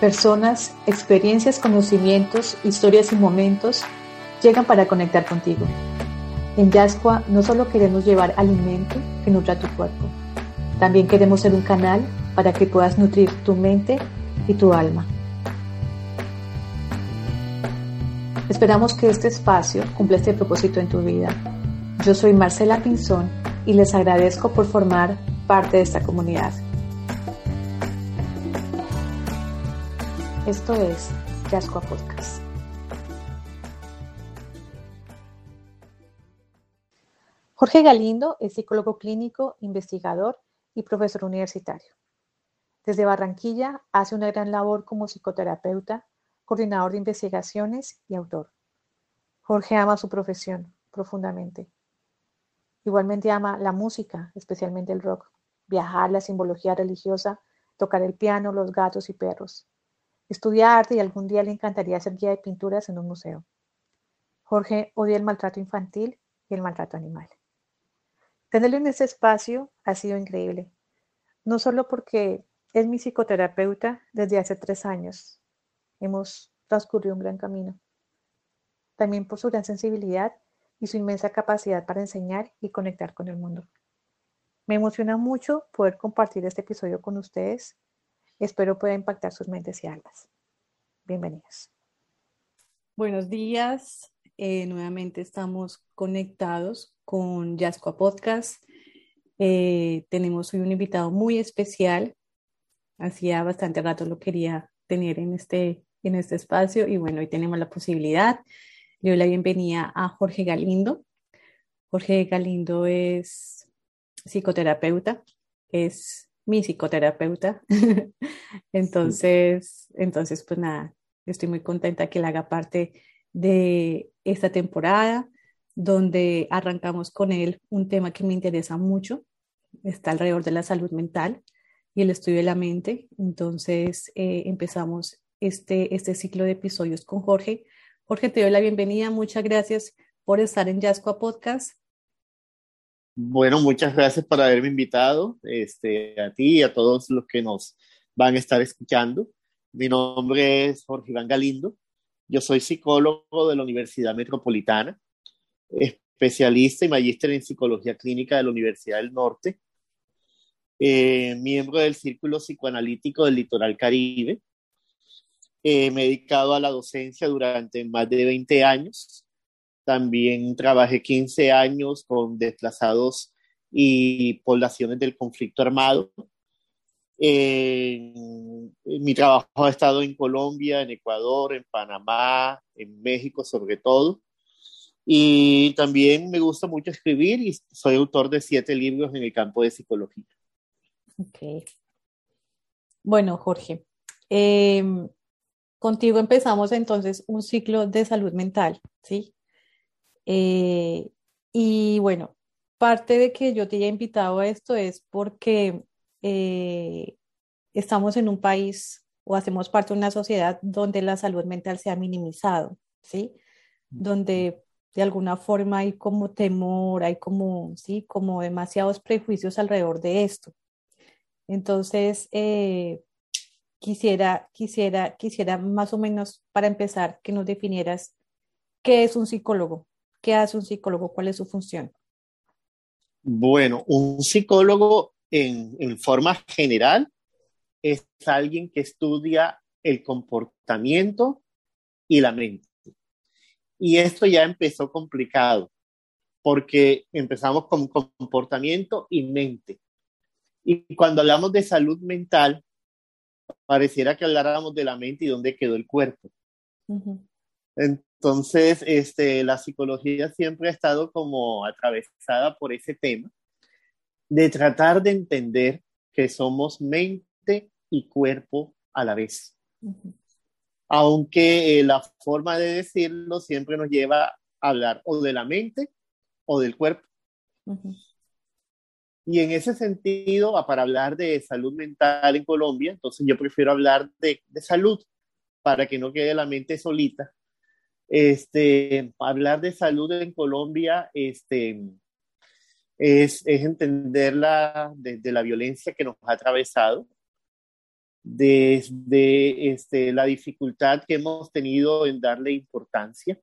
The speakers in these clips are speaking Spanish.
Personas, experiencias, conocimientos, historias y momentos llegan para conectar contigo. En Yascua no solo queremos llevar alimento que nutra tu cuerpo, también queremos ser un canal para que puedas nutrir tu mente y tu alma. Esperamos que este espacio cumpla este propósito en tu vida. Yo soy Marcela Pinzón y les agradezco por formar parte de esta comunidad. Esto es Yascoa Podcast. Jorge Galindo es psicólogo clínico, investigador y profesor universitario. Desde Barranquilla hace una gran labor como psicoterapeuta, coordinador de investigaciones y autor. Jorge ama su profesión profundamente. Igualmente ama la música, especialmente el rock, viajar, la simbología religiosa, tocar el piano, los gatos y perros. Estudia arte y algún día le encantaría ser guía de pinturas en un museo. Jorge odia el maltrato infantil y el maltrato animal. Tenerlo en este espacio ha sido increíble, no solo porque es mi psicoterapeuta desde hace tres años. Hemos transcurrido un gran camino. También por su gran sensibilidad y su inmensa capacidad para enseñar y conectar con el mundo. Me emociona mucho poder compartir este episodio con ustedes Espero pueda impactar sus mentes y almas. Bienvenidos. Buenos días. Eh, nuevamente estamos conectados con Yascoa Podcast. Eh, tenemos hoy un invitado muy especial. Hacía bastante rato lo quería tener en este, en este espacio y bueno, hoy tenemos la posibilidad. Le doy la bienvenida a Jorge Galindo. Jorge Galindo es psicoterapeuta, es mi psicoterapeuta. entonces, entonces, pues nada, estoy muy contenta que él haga parte de esta temporada, donde arrancamos con él un tema que me interesa mucho, está alrededor de la salud mental y el estudio de la mente. Entonces, eh, empezamos este, este ciclo de episodios con Jorge. Jorge, te doy la bienvenida. Muchas gracias por estar en Yascoa Podcast. Bueno, muchas gracias por haberme invitado, este, a ti y a todos los que nos van a estar escuchando. Mi nombre es Jorge Iván Galindo. Yo soy psicólogo de la Universidad Metropolitana, especialista y magíster en psicología clínica de la Universidad del Norte, eh, miembro del Círculo Psicoanalítico del Litoral Caribe. Eh, he dedicado a la docencia durante más de 20 años también trabajé 15 años con desplazados y poblaciones del conflicto armado. mi trabajo ha estado en Colombia, en Ecuador, en Panamá, en México sobre todo. Y también me gusta mucho escribir y soy autor de siete libros en el campo de psicología. Ok. Bueno, Jorge, em, contigo empezamos entonces un ciclo de salud mental, ¿sí? Eh, y bueno, parte de que yo te haya invitado a esto es porque eh, estamos en un país o hacemos parte de una sociedad donde la salud mental se ha minimizado, ¿sí? Donde de alguna forma hay como temor, hay como, sí, como demasiados prejuicios alrededor de esto. Entonces, eh, quisiera, quisiera, quisiera más o menos para empezar que nos definieras qué es un psicólogo, ¿Qué hace un psicólogo? ¿Cuál es su función? Bueno, un psicólogo en, en forma general es alguien que estudia el comportamiento y la mente. Y esto ya empezó complicado, porque empezamos con comportamiento y mente. Y cuando hablamos de salud mental, pareciera que habláramos de la mente y dónde quedó el cuerpo. Entonces, este, la psicología siempre ha estado como atravesada por ese tema de tratar de entender que somos mente y cuerpo a la vez. Aunque eh, la forma de decirlo siempre nos lleva a hablar o de la mente o del cuerpo. Y en ese sentido, para hablar de salud mental en Colombia, entonces yo prefiero hablar de, de salud para que no quede la mente solita este, hablar de salud en Colombia este, es, es entenderla desde la violencia que nos ha atravesado, desde este, la dificultad que hemos tenido en darle importancia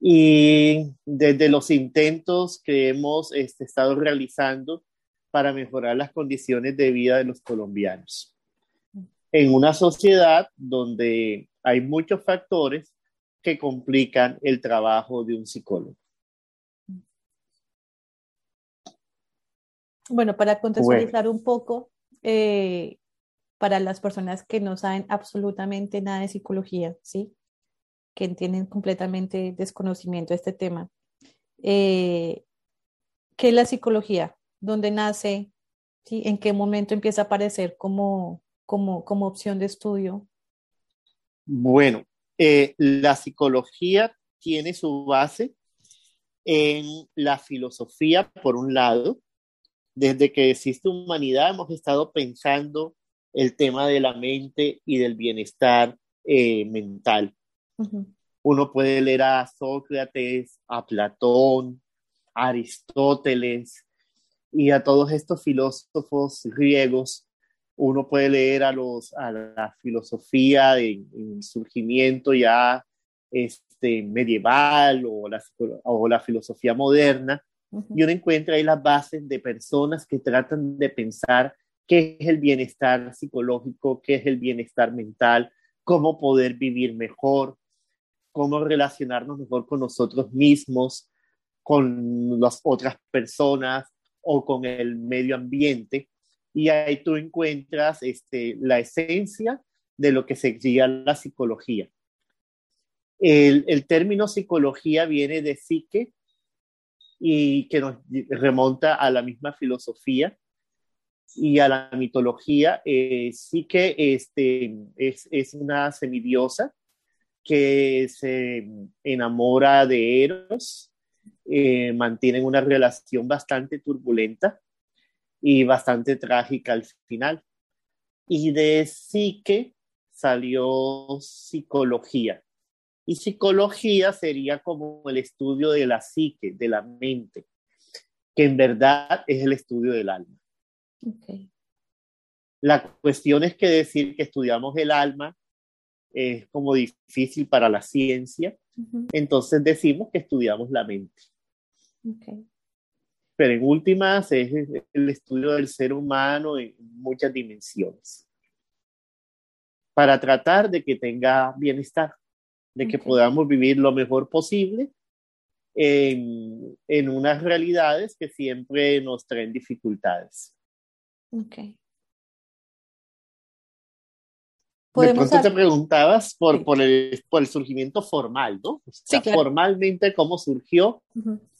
y desde los intentos que hemos este, estado realizando para mejorar las condiciones de vida de los colombianos. En una sociedad donde hay muchos factores que complican el trabajo de un psicólogo. Bueno, para contextualizar un poco, eh, para las personas que no saben absolutamente nada de psicología, ¿sí? Que tienen completamente desconocimiento de este tema. Eh, ¿Qué es la psicología? ¿Dónde nace? ¿Sí? ¿En qué momento empieza a aparecer como, como, como opción de estudio? Bueno, eh, la psicología tiene su base en la filosofía, por un lado, desde que existe humanidad hemos estado pensando el tema de la mente y del bienestar eh, mental. Uno puede leer a Sócrates, a Platón, a Aristóteles y a todos estos filósofos griegos. Uno puede leer a, los, a la filosofía en, surgimiento ya este, medieval o la, o la filosofía moderna y uno encuentra ahí las bases de personas que tratan de pensar qué es el bienestar psicológico, qué es el bienestar mental, cómo poder vivir mejor, cómo relacionarnos mejor con nosotros mismos, con las otras personas o con el medio ambiente. Y ahí tú encuentras este, la esencia de lo que sería la psicología. El, término psicología viene de psique, y que nos remonta a la misma filosofía y a la mitología. Eh, sí que este, es, es, una semidiosa que se enamora de Eros, eh, mantienen una relación bastante turbulenta y bastante trágica al final. Y de psique salió psicología. Y psicología sería como el estudio de la psique, de la mente, que en verdad es el estudio del alma. La cuestión es que decir que estudiamos el alma es como difícil para la ciencia, entonces decimos que estudiamos la mente. Pero en últimas es el estudio del ser humano en muchas dimensiones, para tratar de que tenga bienestar de que podamos vivir lo mejor posible en, en, unas realidades que siempre nos traen dificultades. Ok. De pronto te preguntabas por, por, el, por, el, surgimiento formal, ¿no? sí, claro. Formalmente, ¿cómo surgió?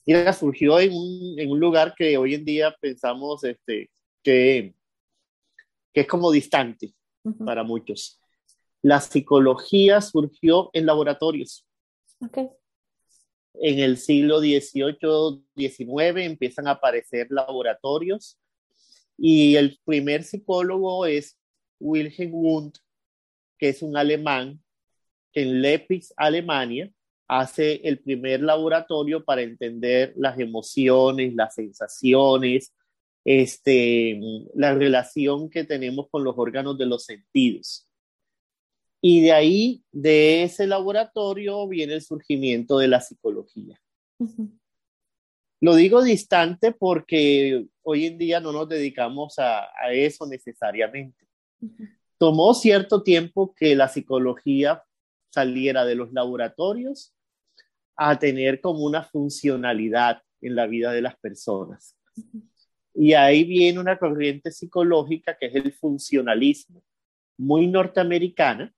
Y surgió en un, en un, lugar que hoy en día pensamos este, que, que es como distante para muchos la psicología surgió en laboratorios. Okay. En el siglo XVIII, XIX empiezan a aparecer laboratorios y el primer psicólogo es Wilhelm Wundt, que es un alemán que en Leipzig, Alemania, hace el primer laboratorio para entender las emociones, las sensaciones, este, la relación que tenemos con los órganos de los sentidos. Y de ahí, de ese laboratorio, viene el surgimiento de la psicología. Lo digo distante porque hoy en día no nos dedicamos a, a eso necesariamente. Tomó cierto tiempo que la psicología saliera de los laboratorios a tener como una funcionalidad en la vida de las personas. Y ahí viene una corriente psicológica que es el funcionalismo, muy norteamericana,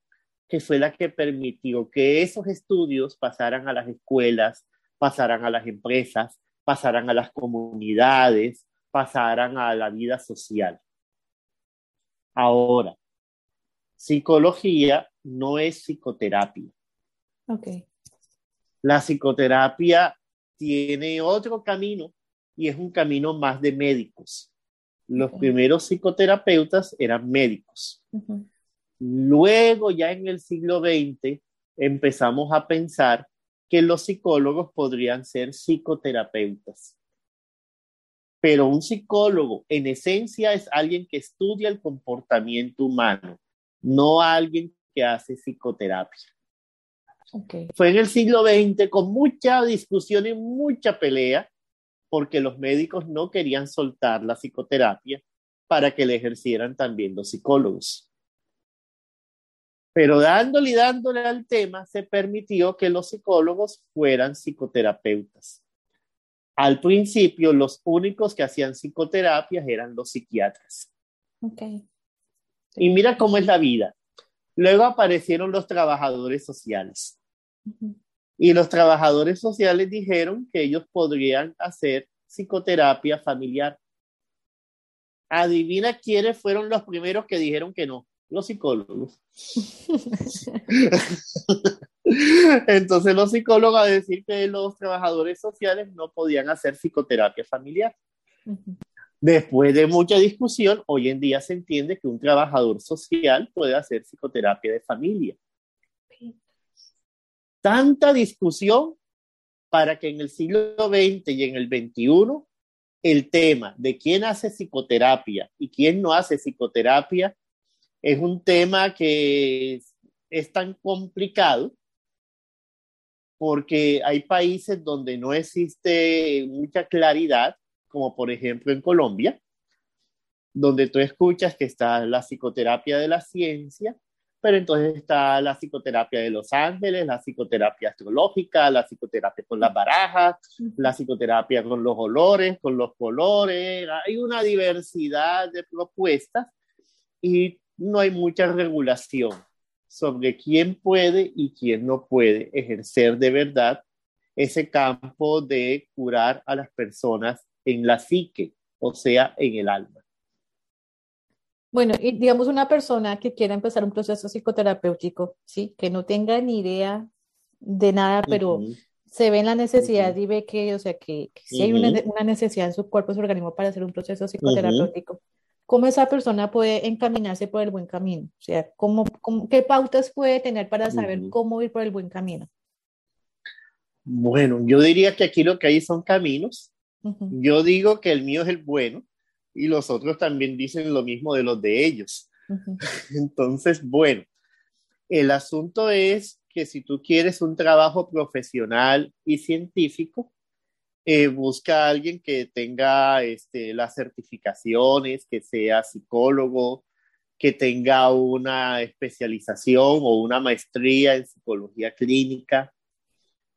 que fue la que permitió que esos estudios pasaran a las escuelas, pasaran a las empresas, pasaran a las comunidades, pasaran a la vida social. Ahora, psicología no es psicoterapia. Okay. La psicoterapia tiene otro camino y es un camino más de médicos. Los primeros psicoterapeutas eran médicos. Luego, ya en el siglo XX, empezamos a pensar que los psicólogos podrían ser psicoterapeutas. Pero un psicólogo, en esencia, es alguien que estudia el comportamiento humano, no alguien que hace psicoterapia. Fue en el siglo XX con mucha discusión y mucha pelea, porque los médicos no querían soltar la psicoterapia para que le ejercieran también los psicólogos. Pero dándole y dándole al tema, se permitió que los psicólogos fueran psicoterapeutas. Al principio, los únicos que hacían psicoterapias eran los psiquiatras. Okay. Y mira cómo es la vida. Luego aparecieron los trabajadores sociales. Y los trabajadores sociales dijeron que ellos podrían hacer psicoterapia familiar. Adivina quiénes fueron los primeros que dijeron que no, los psicólogos. Entonces los psicólogos a decir que los trabajadores sociales no podían hacer psicoterapia familiar. Después de mucha discusión, hoy en día se entiende que un trabajador social puede hacer psicoterapia de familia. Tanta discusión para que en el siglo XX y en el XXI el tema de quién hace psicoterapia y quién no hace psicoterapia es un tema que es tan complicado porque hay países donde no existe mucha claridad, como por ejemplo en Colombia, donde tú escuchas que está la psicoterapia de la ciencia, pero entonces está la psicoterapia de Los Ángeles, la psicoterapia astrológica, la psicoterapia con las barajas, la psicoterapia con los olores, con los colores. Hay una diversidad de propuestas y no hay mucha regulación sobre quién puede y quién no puede ejercer de verdad ese campo de curar a las personas en la psique, o sea, en el alma. Bueno, y digamos una persona que quiera empezar un proceso psicoterapéutico, ¿sí? Que no tenga ni idea de nada, pero se ve en la necesidad y ve que, o sea, que, si hay una, necesidad en su cuerpo, en su organismo para hacer un proceso psicoterapéutico cómo esa persona puede encaminarse por el buen camino. O sea, ¿cómo, qué pautas puede tener para saber cómo ir por el buen camino? Bueno, yo diría que aquí lo que hay son caminos. Yo digo que el mío es el bueno y los otros también dicen lo mismo de los de ellos. Entonces, bueno, el asunto es que si tú quieres un trabajo profesional y científico, eh, busca a alguien que tenga este, las certificaciones, que sea psicólogo, que tenga una especialización o una maestría en psicología clínica.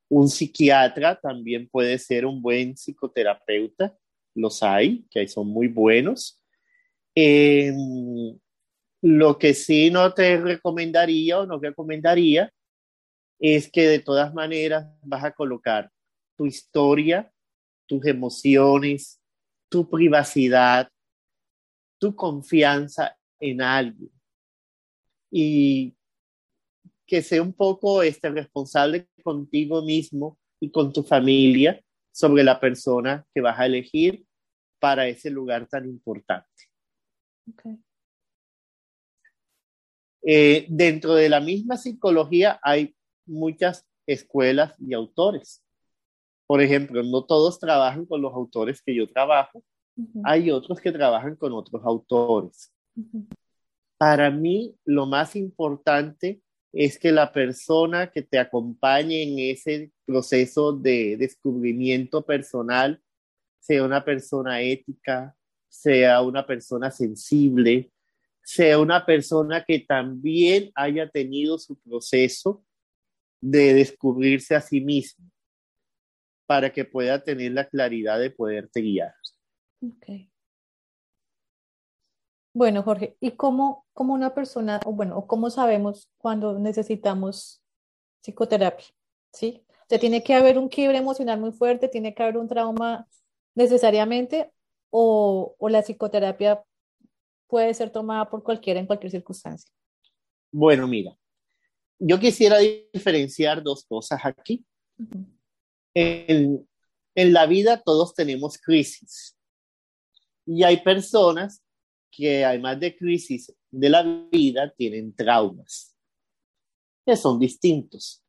Un psiquiatra también puede ser un buen psicoterapeuta, los hay, que son muy buenos. Em, lo que sí no te recomendaría o no recomendaría es que de todas maneras vas a colocar tu historia tus emociones, tu privacidad, tu confianza en alguien. Y que sea un poco este, responsable contigo mismo y con tu familia sobre la persona que vas a elegir para ese lugar tan importante. Eh, dentro de la misma psicología hay muchas escuelas y autores. Por ejemplo, no todos trabajan con los autores que yo trabajo. Hay otros que trabajan con otros autores. Para mí, lo más importante es que la persona que te acompañe en ese proceso de descubrimiento personal sea una persona ética, sea una persona sensible, sea una persona que también haya tenido su proceso de descubrirse a sí mismo para que pueda tener la claridad de poderte guiar. Okay. Bueno, Jorge, ¿y cómo, cómo una persona, o bueno, cómo sabemos cuando necesitamos psicoterapia? ¿Sí? O sea, tiene que haber un quiebre emocional muy fuerte, tiene que haber un trauma necesariamente, o, o la psicoterapia puede ser tomada por cualquiera en cualquier circunstancia. Bueno, mira, yo quisiera diferenciar dos cosas aquí en, la vida todos tenemos crisis. Y hay personas que además de crisis de la vida tienen traumas, que son distintos.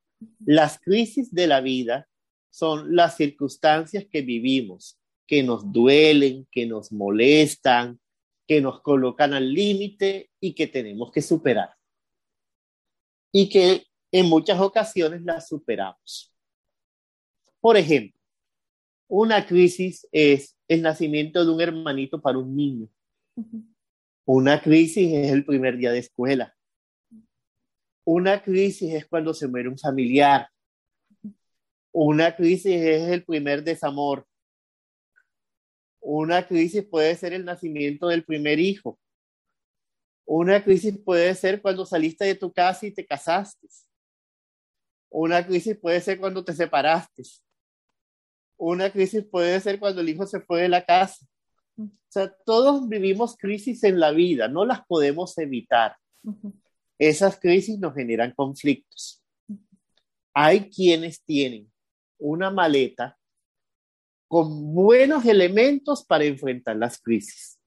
Las crisis de la vida son las circunstancias que vivimos que nos duelen, que nos molestan, que nos colocan al límite y que tenemos que superar. Y que en muchas ocasiones las superamos. Por ejemplo, una crisis es el nacimiento de un hermanito para un niño. Una crisis es el primer día de escuela. Una crisis es cuando se muere un familiar. Una crisis es el primer desamor. Una crisis puede ser el nacimiento del primer hijo. Una crisis puede ser cuando saliste de tu casa y te casaste. Una crisis puede ser cuando te separaste. Una crisis puede ser cuando el hijo se fue de la casa. O sea, todos vivimos crisis en la vida, no las podemos evitar. Esas crisis nos generan conflictos. Hay quienes tienen una maleta con buenos elementos para enfrentar las crisis.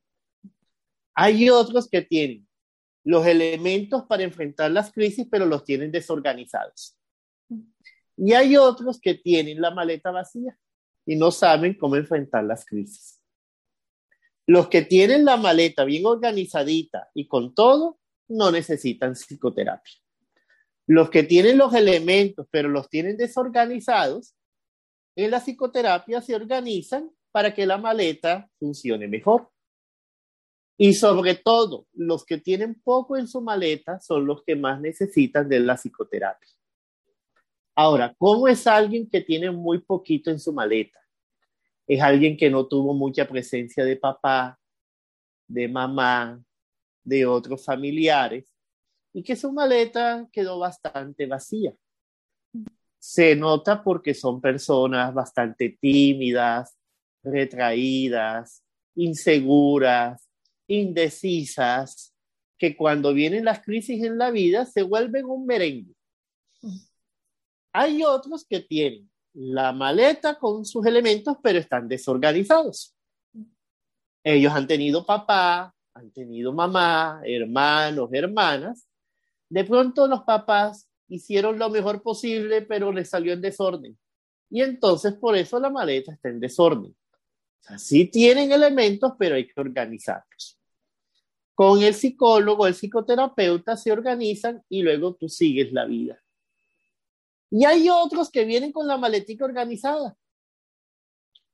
Hay otros que tienen los elementos para enfrentar las crisis, pero los tienen desorganizados. Y hay otros que tienen la maleta vacía y no saben cómo enfrentar las crisis. Los que tienen la maleta bien organizadita y con todo, no necesitan psicoterapia. Los que tienen los elementos, pero los tienen desorganizados, en la psicoterapia se organizan para que la maleta funcione mejor. Y sobre todo, los que tienen poco en su maleta son los que más necesitan de la psicoterapia. Ahora, ¿cómo es alguien que tiene muy poquito en su maleta? Es alguien que no tuvo mucha presencia de papá, de mamá, de otros familiares, y que su maleta quedó bastante vacía se nota porque son personas bastante tímidas, retraídas, inseguras, indecisas, que cuando vienen las crisis en la vida se vuelven un merengue. Hay otros que tienen la maleta con sus elementos, pero están desorganizados. Ellos han tenido papá, han tenido mamá, hermanos, hermanas. De pronto los papás hicieron lo mejor posible, pero les salió en desorden. Y entonces por eso la maleta está en desorden. O sí tienen elementos, pero hay que organizarlos. Con el psicólogo, el psicoterapeuta se organizan y luego tú sigues la vida. Y hay otros que vienen con la maletica organizada,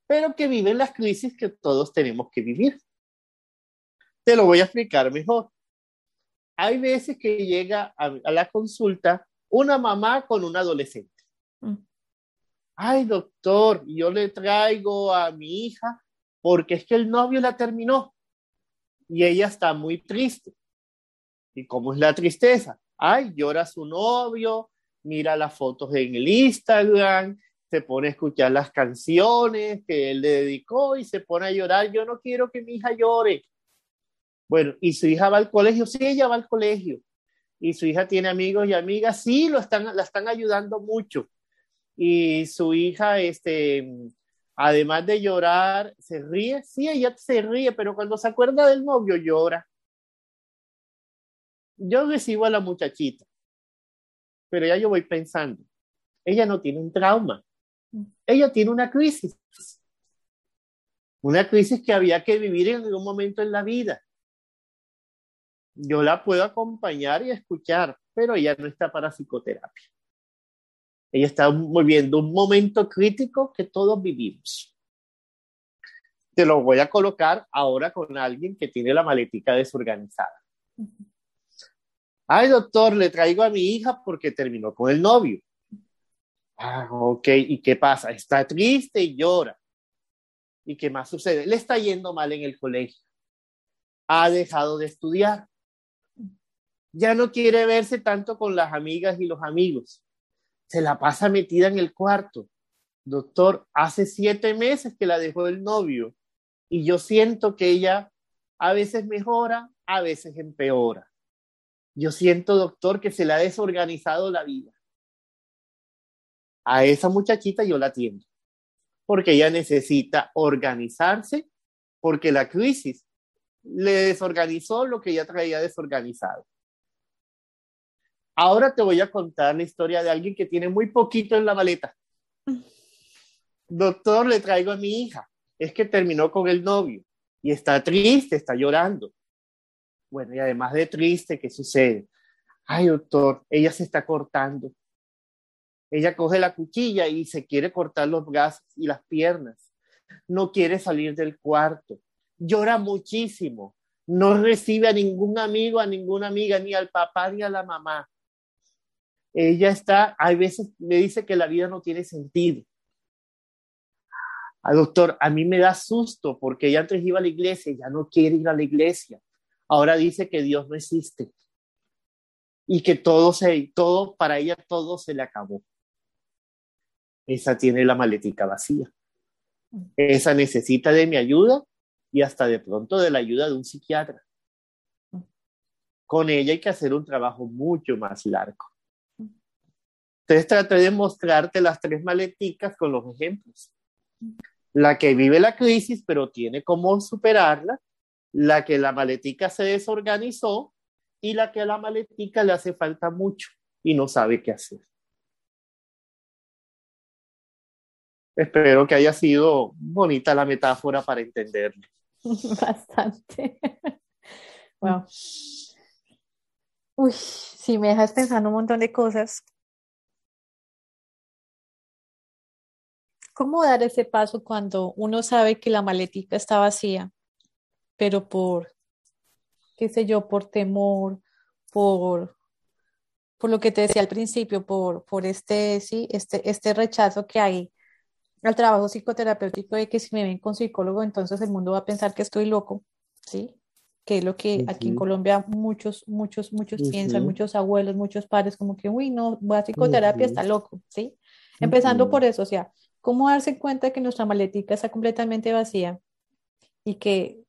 pero que viven las crisis que todos tenemos que vivir. Te lo voy a explicar mejor. Hay veces que llega a, a la consulta una mamá con un adolescente. Mm. Ay, doctor, yo le traigo a mi hija porque es que el novio la terminó y ella está muy triste. ¿Y cómo es la tristeza? Ay, llora su novio, mira las fotos en el Instagram, se pone a escuchar las canciones que él le dedicó y se pone a llorar. Yo no quiero que mi hija llore. Bueno, ¿y su hija va al colegio? Sí, ella va al colegio y su hija tiene amigos y amigas, sí, lo están, la están ayudando mucho. Y su hija, este, además de llorar, se ríe, sí, ella se ríe, pero cuando se acuerda del novio llora. Yo recibo a la muchachita, pero ya yo voy pensando, ella no tiene un trauma, ella tiene una crisis, una crisis que había que vivir en algún momento en la vida yo la puedo acompañar y escuchar, pero ella no está para psicoterapia. Ella está viviendo un momento crítico que todos vivimos. Te lo voy a colocar ahora con alguien que tiene la maletica desorganizada. Ay, doctor, le traigo a mi hija porque terminó con el novio. Ah, ok, ¿y qué pasa? Está triste y llora. ¿Y qué más sucede? Le está yendo mal en el colegio. Ha dejado de estudiar ya no quiere verse tanto con las amigas y los amigos. Se la pasa metida en el cuarto. Doctor, hace siete meses que la dejó el novio y yo siento que ella a veces mejora, a veces empeora. Yo siento, doctor, que se le ha desorganizado la vida. A esa muchachita yo la atiendo, porque ella necesita organizarse, porque la crisis le desorganizó lo que ella traía desorganizado. Ahora te voy a contar la historia de alguien que tiene muy poquito en la maleta. Doctor, le traigo a mi hija es que terminó con el novio y está triste, está llorando. Bueno, y además de triste, ¿qué sucede? Ay, doctor, ella se está cortando. Ella coge la cuchilla y se quiere cortar los brazos y las piernas. No quiere salir del cuarto. Llora muchísimo. No recibe a ningún amigo, a ninguna amiga, ni al papá ni a la mamá. Ella está, hay veces me dice que la vida no tiene sentido. Ah, doctor, a mí me da susto porque ella antes iba a la iglesia ya no quiere ir a la iglesia. Ahora dice que Dios no existe y que todo se, todo, para ella todo se le acabó. Esa tiene la maletica vacía. Esa necesita de mi ayuda y hasta de pronto de la ayuda de un psiquiatra. Con ella hay que hacer un trabajo mucho más largo. Entonces traté de mostrarte las tres maleticas con los ejemplos. La que vive la crisis pero tiene cómo superarla, la que la maletica se desorganizó y la que a la maletica le hace falta mucho y no sabe qué hacer. Espero que haya sido bonita la metáfora para entenderlo. Bastante. Wow. Uy, si me dejas pensando un montón de cosas. ¿Cómo dar ese paso cuando uno sabe que la maletica está vacía, pero por qué sé yo, por temor, por, por lo que te decía al principio, por, por este, sí, este, este rechazo que hay al trabajo psicoterapéutico de que si me ven con psicólogo, entonces el mundo va a pensar que estoy loco, ¿sí? Que es lo que aquí en Colombia muchos, muchos, muchos piensan, muchos abuelos, muchos padres, como que, uy, no, voy a psicoterapia, está loco, ¿sí? Empezando por eso, o sea, ¿cómo darse cuenta que nuestra maletica está completamente vacía y que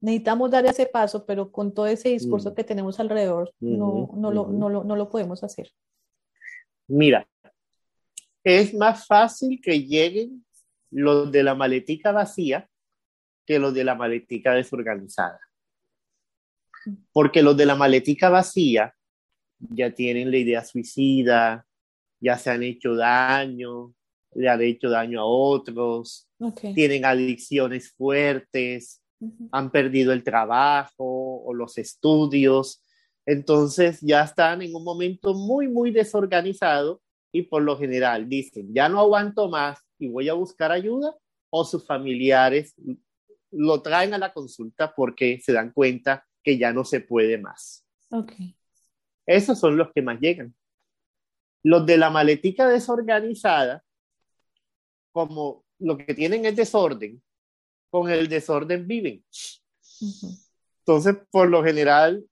necesitamos dar ese paso, pero con todo ese discurso mm. que tenemos alrededor, no, no, lo, no, lo, no lo podemos hacer. Mira, es más fácil que lleguen los de la maletica vacía que los de la maletica desorganizada. Porque los de la maletica vacía ya tienen la idea suicida, ya se han hecho daño, le han hecho daño a otros, tienen adicciones fuertes, han perdido el trabajo o los estudios. Entonces ya están en un momento muy, muy desorganizado y por lo general dicen, ya no aguanto más y voy a buscar ayuda o sus familiares lo traen a la consulta porque se dan cuenta que ya no se puede más. Okay. Esos son los que más llegan. Los de la maletica desorganizada, como lo que tienen es desorden, con el desorden viven. Entonces, por lo general,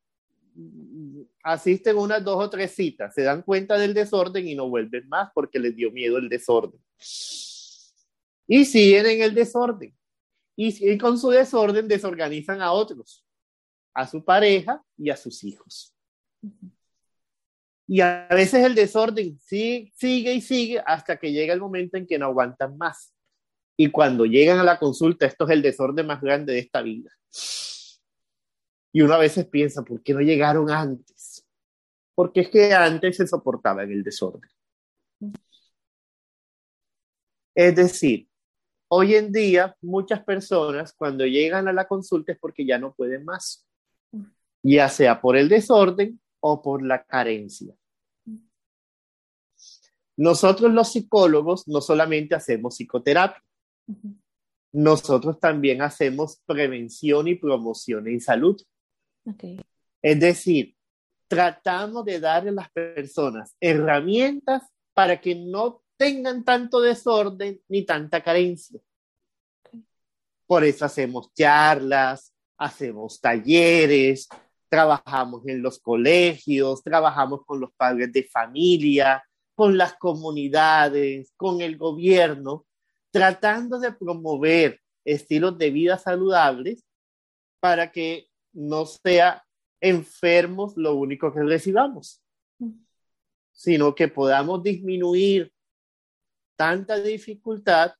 asisten unas dos o tres citas, se dan cuenta del desorden y no vuelven más porque les dio miedo el desorden. Y siguen en el desorden. Y, con su desorden desorganizan a otros, a su pareja y a sus hijos. Y a veces el desorden sigue, sigue y sigue hasta que llega el momento en que no aguantan más. Y cuando llegan a la consulta, esto es el desorden más grande de esta vida. Y uno a veces piensa, ¿por qué no llegaron antes? Porque es que antes se soportaba el desorden. Es decir, hoy en día muchas personas cuando llegan a la consulta es porque ya no pueden más, ya sea por el desorden o por la carencia. Nosotros los psicólogos no solamente hacemos psicoterapia, nosotros también hacemos prevención y promoción en salud. Es decir, tratamos de darle a las personas herramientas para que no tengan tanto desorden ni tanta carencia. Por eso hacemos charlas, hacemos talleres, trabajamos en los colegios, trabajamos con los padres de familia, con las comunidades, con el gobierno, tratando de promover estilos de vida saludables para que no sea enfermos lo único que recibamos, sino que podamos disminuir tanta dificultad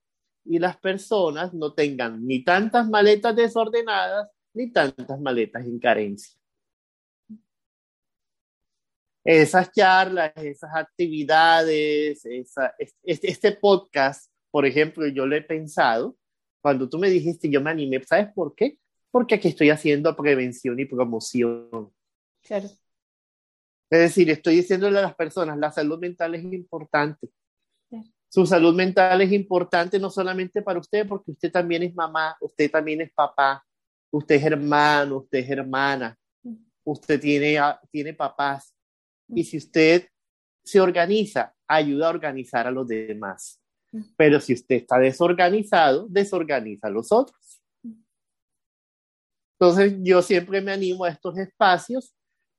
y las personas no tengan ni tantas maletas desordenadas ni tantas maletas en carencia. Esas charlas, esas actividades, este, este podcast por ejemplo, yo lo he pensado Cuando tú me dijiste, yo me animé, ¿sabes por qué? Porque aquí estoy haciendo prevención y promoción. Claro. Es decir, estoy diciéndole a las personas, la salud mental es importante. Su salud mental es importante no solamente para usted, porque usted también es mamá, usted también es papá, usted es hermano, usted es hermana, usted tiene, tiene papás. Y si usted se organiza, ayuda a organizar a los demás. Pero si usted está desorganizado, desorganiza a los otros. Entonces, yo siempre me animo a estos espacios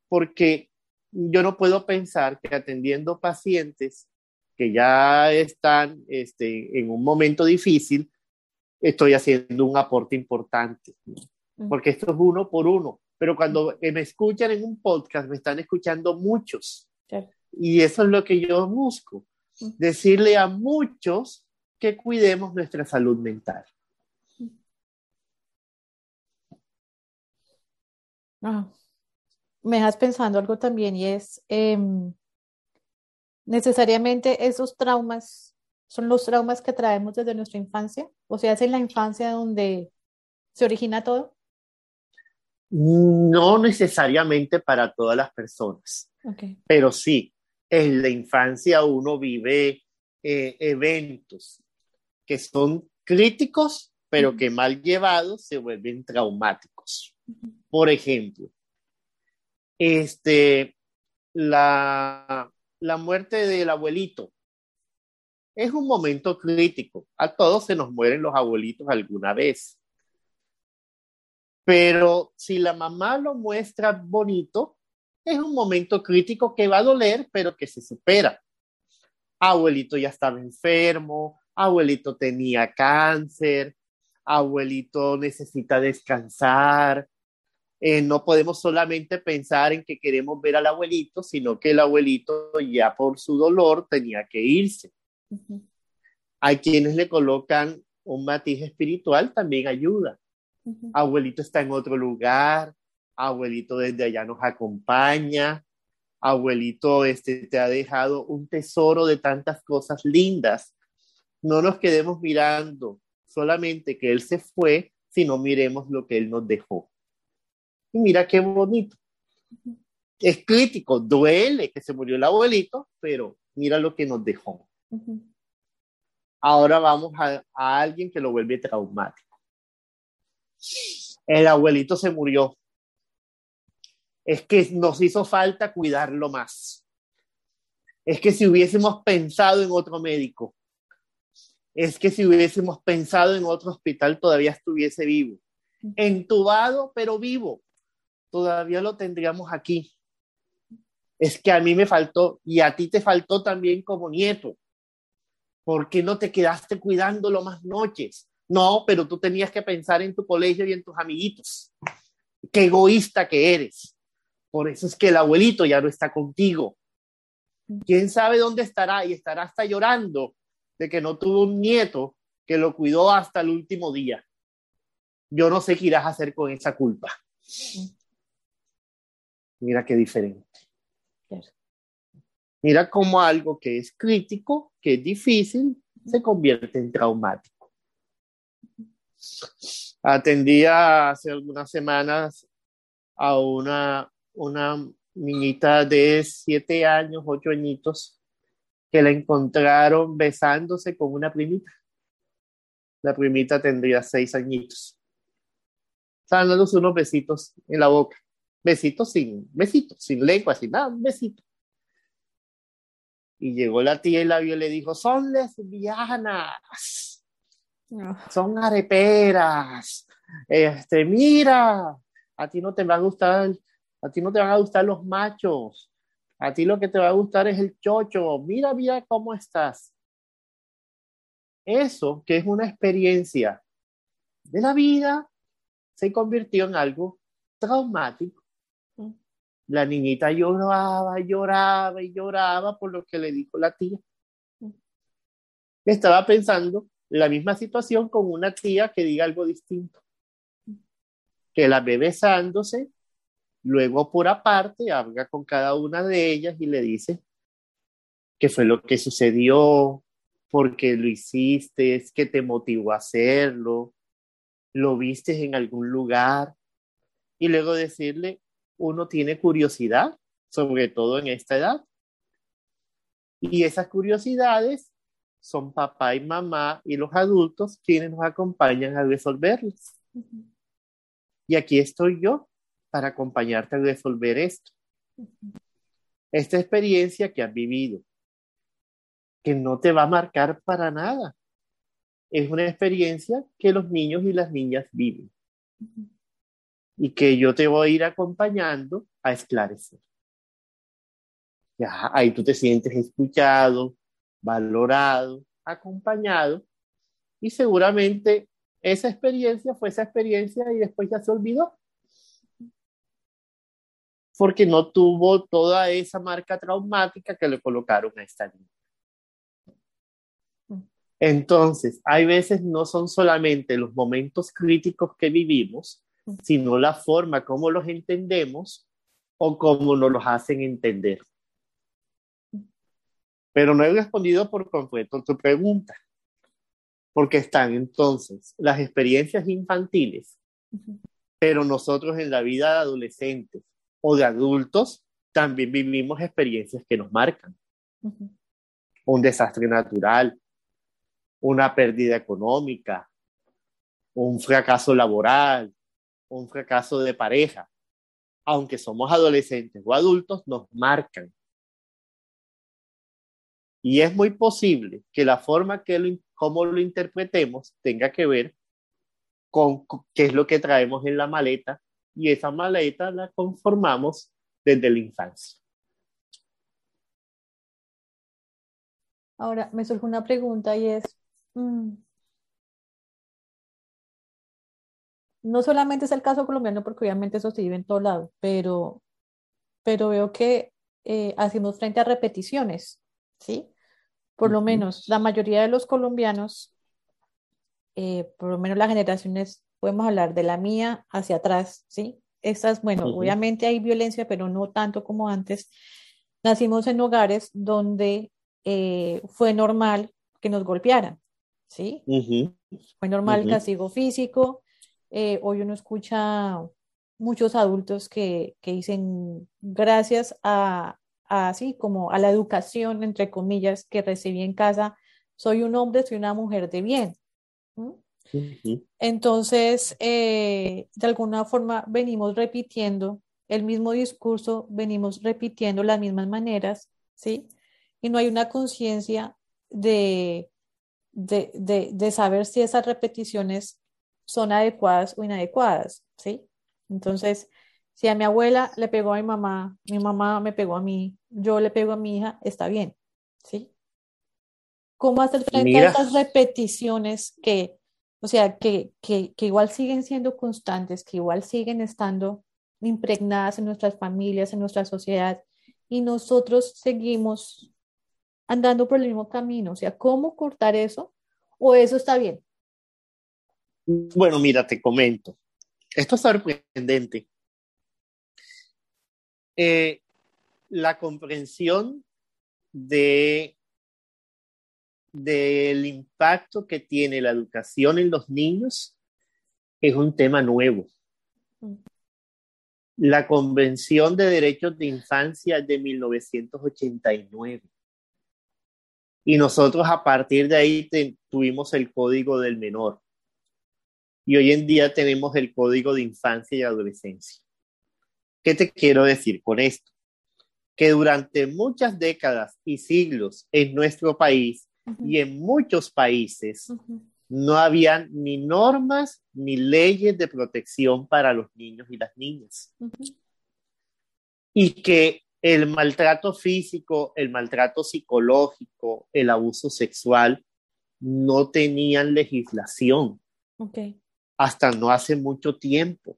porque yo no puedo pensar que atendiendo pacientes que ya están este, en un momento difícil, estoy haciendo un aporte importante, porque esto es uno por uno. Pero cuando me escuchan en un podcast, me están escuchando muchos. Y eso es lo que yo busco, decirle a muchos que cuidemos nuestra salud mental. Ah, me dejas pensando algo también y es, em, necesariamente esos traumas son los traumas que traemos desde nuestra infancia, o sea, es en la infancia donde se origina todo. No necesariamente para todas las personas, pero sí, en la infancia uno vive eh, eventos que son críticos, pero que mal llevados se vuelven traumáticos. Por ejemplo, este, la, la muerte del abuelito es un momento crítico. A todos se nos mueren los abuelitos alguna vez. Pero si la mamá lo muestra bonito, es un momento crítico que va a doler, pero que se supera. Abuelito ya estaba enfermo, abuelito tenía cáncer, abuelito necesita descansar. Eh, no podemos solamente pensar en que queremos ver al abuelito, sino que el abuelito ya por su dolor tenía que irse. Hay quienes le colocan un matiz espiritual, también ayuda. Abuelito está en otro lugar, abuelito desde allá nos acompaña, abuelito este, te ha dejado un tesoro de tantas cosas lindas. No nos quedemos mirando solamente que él se fue, sino miremos lo que él nos dejó. Y mira qué bonito. Es crítico, duele que se murió el abuelito, pero mira lo que nos dejó. Ahora vamos a, a alguien que lo vuelve traumático. El abuelito se murió, es que nos hizo falta cuidarlo más. Es que si hubiésemos pensado en otro médico, es que si hubiésemos pensado en otro hospital todavía estuviese vivo. Entubado, pero vivo. Todavía lo tendríamos aquí. Es que a mí me faltó y a ti te faltó también como nieto. ¿Por qué no te quedaste cuidándolo más noches? No, pero tú tenías que pensar en tu colegio y en tus amiguitos. Qué egoísta que eres. Por eso es que el abuelito ya no está contigo. ¿Quién sabe dónde estará? Y estará hasta llorando de que no tuvo un nieto que lo cuidó hasta el último día. Yo no sé qué irás a hacer con esa culpa. Mira qué diferente. Mira cómo algo que es crítico, que es difícil, se convierte en traumático. Atendía hace algunas semanas a una una niñita de siete años, ocho añitos, que la encontraron besándose con una primita. La primita tendría seis añitos. Estaban dándose unos besitos en la boca. Besitos sin, besitos, sin lengua, sin nada, un besito. Y llegó la tía y la vio y le dijo, son lesbianas, son areperas, este, mira, a ti no te va a gustar a ti no te van a gustar los machos. A ti lo que te va a gustar es el chocho. Mira, mira cómo estás. Eso, que es una experiencia de la vida, se convirtió en algo traumático. La niñita lloraba, lloraba y lloraba por lo que le dijo la tía. Estaba pensando la misma situación con una tía que diga algo distinto. Que la ve besándose Luego, por aparte, habla con cada una de ellas y le dice qué fue lo que sucedió, por qué lo hiciste, qué te motivó a hacerlo, lo viste en algún lugar y luego decirle, uno tiene curiosidad, sobre todo en esta edad. Y esas curiosidades son papá y mamá y los adultos quienes nos acompañan a resolverlas. Y aquí estoy yo para acompañarte a resolver esto. Esta experiencia que has vivido, que no te va a marcar para nada, es una experiencia que los niños y las niñas viven y que yo te voy a ir acompañando a esclarecer. Ya, ahí tú te sientes escuchado, valorado, acompañado y seguramente esa experiencia fue esa experiencia y después ya se olvidó. Porque no tuvo toda esa marca traumática que le colocaron a esta niña. Entonces, hay veces no son solamente los momentos críticos que vivimos, sino la forma como los entendemos o cómo nos los hacen entender. Pero no he respondido por completo tu pregunta, porque están entonces las experiencias infantiles, pero nosotros en la vida de adolescentes o de adultos también vivimos experiencias que nos marcan. Un desastre natural, una pérdida económica, un fracaso laboral, un fracaso de pareja, aunque somos adolescentes o adultos, nos marcan. Y es muy posible que la forma que lo, como lo interpretemos tenga que ver con qué es lo que traemos en la maleta y esa maleta la conformamos desde la infancia. Ahora me surge una pregunta y es, mm, no solamente es el caso colombiano, porque obviamente eso se vive en todo lado, pero, pero veo que eh, hacemos frente a repeticiones, ¿sí? Por lo menos la mayoría de los colombianos, eh, por lo menos las generaciones, podemos hablar de la mía hacia atrás, ¿sí? Estas, bueno, obviamente hay violencia, pero no tanto como antes. Nacimos en hogares donde eh, fue normal que nos golpearan, ¿sí? Fue normal el castigo físico, eh, hoy uno escucha muchos adultos que, dicen gracias a, así como a la educación, entre comillas, que recibí en casa, soy un hombre, soy una mujer de bien. Entonces, eh, de alguna forma venimos repitiendo el mismo discurso, venimos repitiendo las mismas maneras, ¿sí? Y no hay una conciencia de, de, de, saber si esas repeticiones son adecuadas o inadecuadas, ¿sí? Entonces, si a mi abuela le pegó a mi mamá, mi mamá me pegó a mí, yo le pego a mi hija, está bien, ¿sí? ¿Cómo hacer frente a esas repeticiones que, o sea, que, que, que igual siguen siendo constantes, que igual siguen estando impregnadas en nuestras familias, en nuestra sociedad, y nosotros seguimos andando por el mismo camino? O sea, ¿cómo cortar eso? ¿O eso está bien? Bueno, mira, te comento. Esto es sorprendente. Eh, la comprensión de del impacto que tiene la educación en los niños es un tema nuevo. La Convención de Derechos de Infancia de 1989. Y nosotros a partir de ahí tuvimos el Código del Menor y hoy en día tenemos el Código de Infancia y Adolescencia. ¿Qué te quiero decir con esto? Que durante muchas décadas y siglos en nuestro país y en muchos países no habían ni normas ni leyes de protección para los niños y las niñas. Y que el maltrato físico, el maltrato psicológico, el abuso sexual no tenían legislación. Okay hasta no hace mucho tiempo.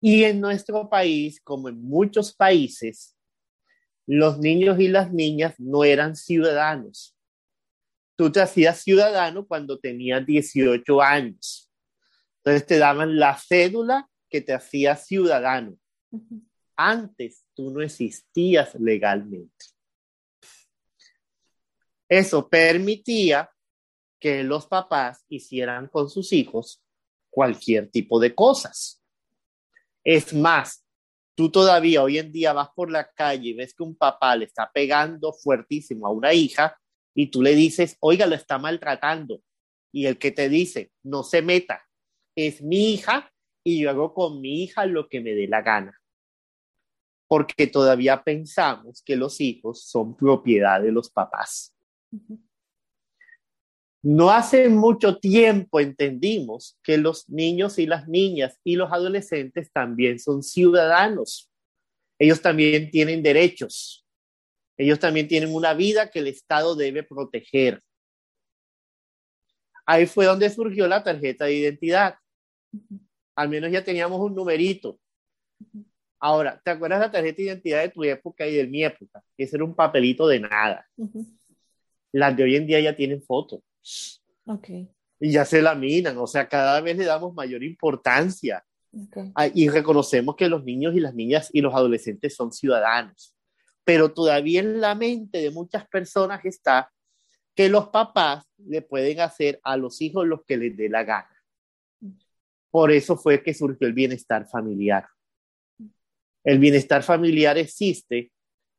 Y en nuestro país, como en muchos países, los niños y las niñas no eran ciudadanos. Tú te hacías ciudadano cuando tenías 18 años. Entonces te daban la cédula que te hacía ciudadano. Antes tú no existías legalmente. Eso permitía que los papás hicieran con sus hijos cualquier tipo de cosas. Es más, tú todavía hoy en día vas por la calle y ves que un papá le está pegando fuertísimo a una hija y tú le dices, oiga, lo está maltratando. Y el que te dice, no se meta, es mi hija y yo hago con mi hija lo que me dé la gana. Porque todavía pensamos que los hijos son propiedad de los papás. No hace mucho tiempo entendimos que los niños y las niñas y los adolescentes también son ciudadanos. Ellos también tienen derechos. Ellos también tienen una vida que el Estado debe proteger. Ahí fue donde surgió la tarjeta de identidad. Al menos ya teníamos un numerito. Ahora, ¿te acuerdas la tarjeta de identidad de tu época y de mi época? Ese era un papelito de nada. Las de hoy en día ya tienen fotos. Okay. Y ya se laminan, o sea, cada vez le damos mayor importancia. Ah, y reconocemos que los niños y las niñas y los adolescentes son ciudadanos. Pero todavía en la mente de muchas personas está que los papás le pueden hacer a los hijos lo que les dé la gana. Por eso fue que surgió el bienestar familiar. El bienestar familiar existe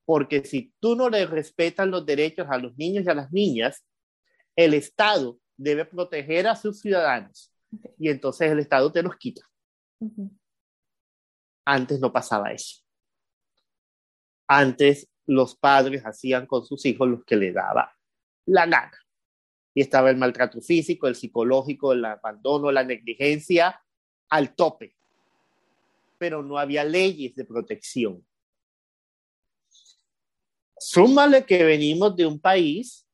porque si tú no le respetas los derechos a los niños y a las niñas, el Estado debe proteger a sus ciudadanos y entonces el Estado te los quita. Antes no pasaba eso. Antes los padres hacían con sus hijos lo que les daba la gana. Y estaba el maltrato físico, el psicológico, el abandono, la negligencia al tope. Pero no había leyes de protección. Súmale que venimos de un país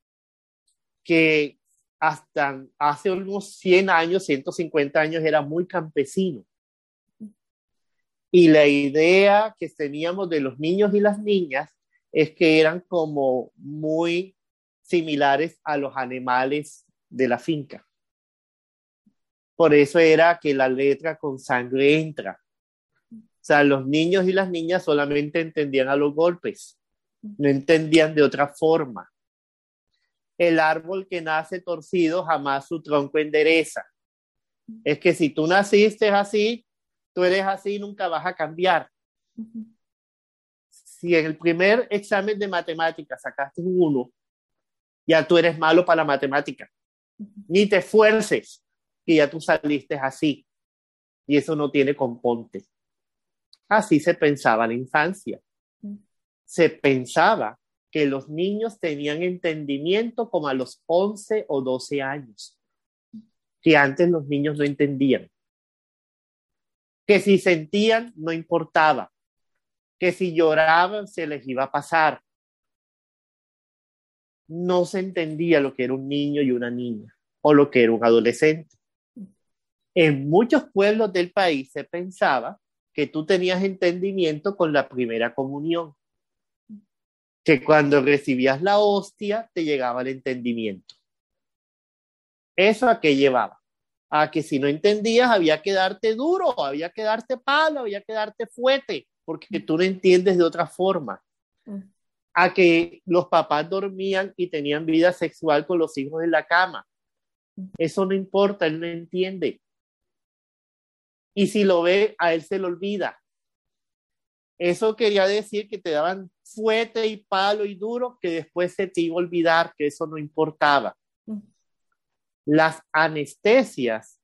que hasta hace unos 100 años, 150 años era muy campesino. Y la idea que teníamos de los niños y las niñas es que eran como muy similares a los animales de la finca. Por eso era que la letra con sangre entra. O sea, los niños y las niñas solamente entendían a los golpes, no entendían de otra forma el árbol que nace torcido jamás su tronco endereza. Es que si tú naciste así, tú eres así y nunca vas a cambiar. Si en el primer examen de matemáticas sacaste un uno, ya tú eres malo para la matemática. Ni te esfuerces, que ya tú saliste así. Y eso no tiene componte. Así se pensaba en la infancia. Se pensaba que los niños tenían entendimiento como a los 11 o 12 años, que antes los niños no entendían, que si sentían no importaba, que si lloraban se les iba a pasar. No se entendía lo que era un niño y una niña o lo que era un adolescente. En muchos pueblos del país se pensaba que tú tenías entendimiento con la primera comunión que cuando recibías la hostia te llegaba el entendimiento. ¿Eso a qué llevaba? A que si no entendías había que darte duro, había que darte palo, había que darte fuerte, porque tú no entiendes de otra forma. Mm. A que los papás dormían y tenían vida sexual con los hijos en la cama. Eso no importa, él no entiende. Y si lo ve, a él se le olvida. Eso quería decir que te daban fuerte y palo y duro que después se te iba a olvidar que eso no importaba. Mm. Las anestesias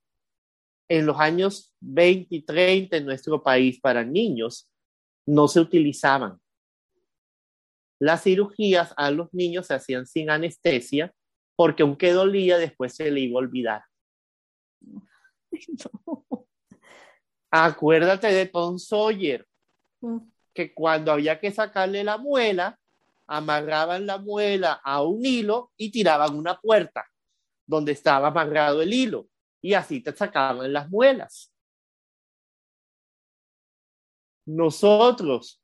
en los años 20 y 30 en nuestro país para niños no se utilizaban. Las cirugías a los niños se hacían sin anestesia porque aunque dolía después se le iba a olvidar. Acuérdate de Tom Sawyer. Mm que cuando había que sacarle la muela, amarraban la muela a un hilo y tiraban una puerta donde estaba amarrado el hilo y así te sacaban las muelas. Nosotros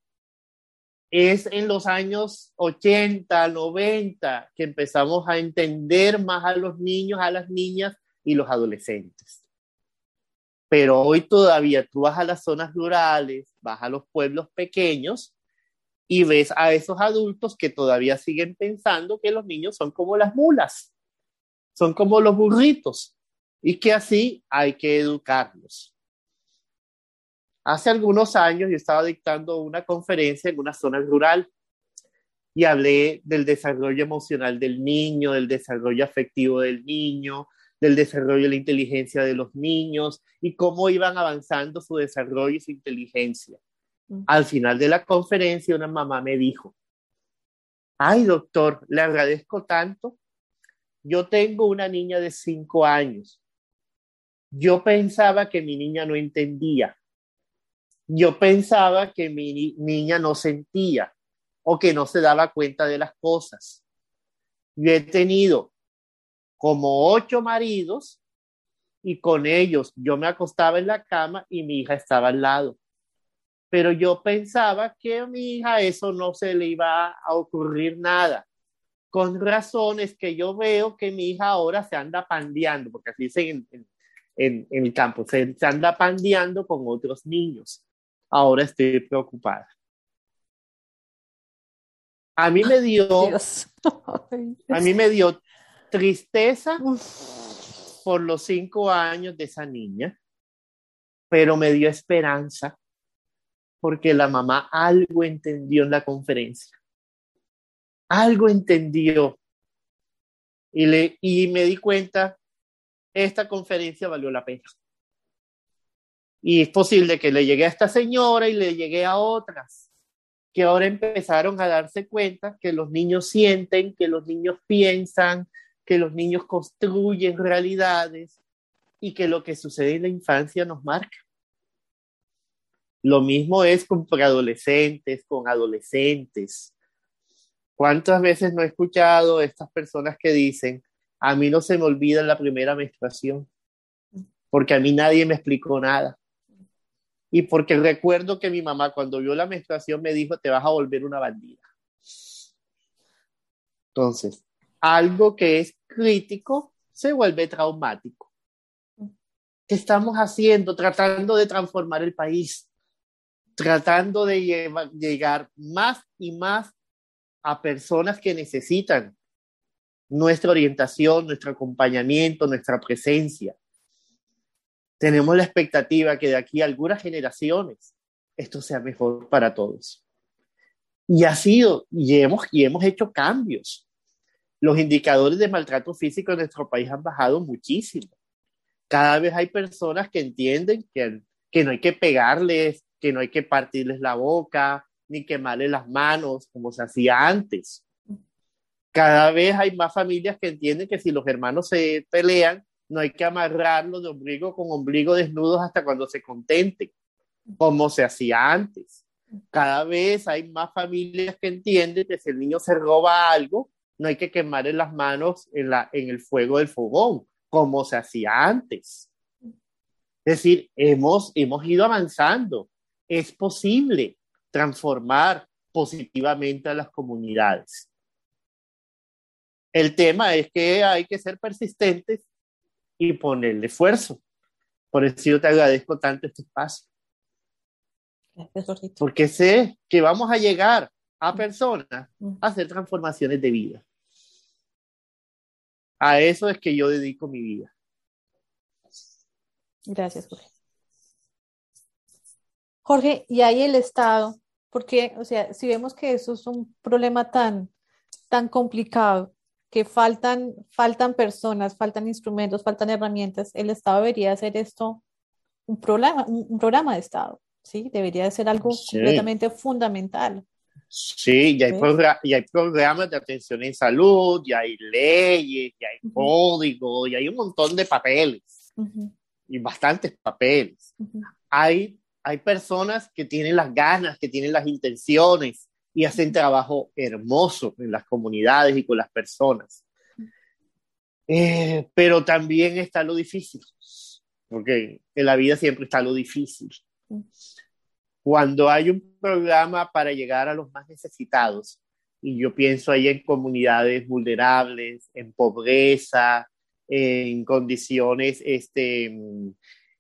es en los años 80, 90 que empezamos a entender más a los niños, a las niñas y los adolescentes. Pero hoy todavía tú vas a las zonas rurales, vas a los pueblos pequeños y ves a esos adultos que todavía siguen pensando que los niños son como las mulas, son como los burritos y que así hay que educarlos. Hace algunos años yo estaba dictando una conferencia en una zona rural y hablé del desarrollo emocional del niño, del desarrollo afectivo del niño, del desarrollo de la inteligencia de los niños y cómo iban avanzando su desarrollo y su inteligencia. Al final de la conferencia, una mamá me dijo, ay doctor, le agradezco tanto. Yo tengo una niña de cinco años. Yo pensaba que mi niña no entendía. Yo pensaba que mi niña no sentía o que no se daba cuenta de las cosas. Yo he tenido como ocho maridos y con ellos yo me acostaba en la cama y mi hija estaba al lado. Pero yo pensaba que a mi hija eso no se le iba a ocurrir nada. Con razones que yo veo que mi hija ahora se anda pandeando, porque así dicen en, en, en el campo, se, se anda pandeando con otros niños. Ahora estoy preocupada. A mí me dio, a mí me dio tristeza por los cinco años de esa niña, pero me dio esperanza porque la mamá algo entendió en la conferencia. Algo entendió. Y, le, y me di cuenta, esta conferencia valió la pena. Y es posible que le llegue a esta señora y le llegue a otras que ahora empezaron a darse cuenta que los niños sienten, que los niños piensan, que los niños construyen realidades y que lo que sucede en la infancia nos marca. Lo mismo es con preadolescentes, con adolescentes. ¿Cuántas veces no he escuchado estas personas que dicen, a mí no se me olvida la primera menstruación, porque a mí nadie me explicó nada? y porque recuerdo que mi mamá cuando vio la menstruación me dijo, te vas a volver una bandida. Entonces, algo que es crítico se vuelve traumático. ¿Qué estamos haciendo? Tratando de transformar el país, tratando de llegar más y más a personas que necesitan nuestra orientación, nuestro acompañamiento, nuestra presencia tenemos la expectativa que de aquí a algunas generaciones esto sea mejor para todos. Y ha sido, y hemos, y hemos hecho cambios. Los indicadores de maltrato físico en nuestro país han bajado muchísimo. Cada vez hay personas que entienden que, no hay que pegarles, que no hay que partirles la boca, ni quemarles las manos, como se hacía antes. Cada vez hay más familias que entienden que si los hermanos se pelean, no hay que amarrarlo de ombligo con ombligo desnudos hasta cuando se contente, como se hacía antes. Cada vez hay más familias que entienden que si el niño se roba algo, no hay que quemarle las manos en, la, en el fuego del fogón, como se hacía antes. Es decir, hemos, hemos ido avanzando. Es posible transformar positivamente a las comunidades. El tema es que hay que ser persistentes y ponerle esfuerzo. Por eso yo te agradezco tanto este espacio. Porque sé que vamos a llegar a personas a hacer transformaciones de vida. A eso es que yo dedico mi vida. Gracias, Jorge. Jorge, y ahí el Estado, porque, o sea, si vemos que eso es un problema tan, tan complicado, que faltan, faltan personas, faltan instrumentos, faltan herramientas, el Estado debería hacer esto un programa, un, programa de Estado, ¿sí? Debería ser algo completamente fundamental. Sí, ya hay, hay programas de atención en salud, ya hay leyes, ya hay códigos, ya hay un montón de papeles. Y bastantes papeles. hay, hay personas que tienen las ganas, que tienen las intenciones, y hacen trabajo hermoso en las comunidades y con las personas. Eh, pero también está lo difícil, porque en la vida siempre está lo difícil. Cuando hay un programa para llegar a los más necesitados, y yo pienso ahí en comunidades vulnerables, en pobreza, en condiciones este,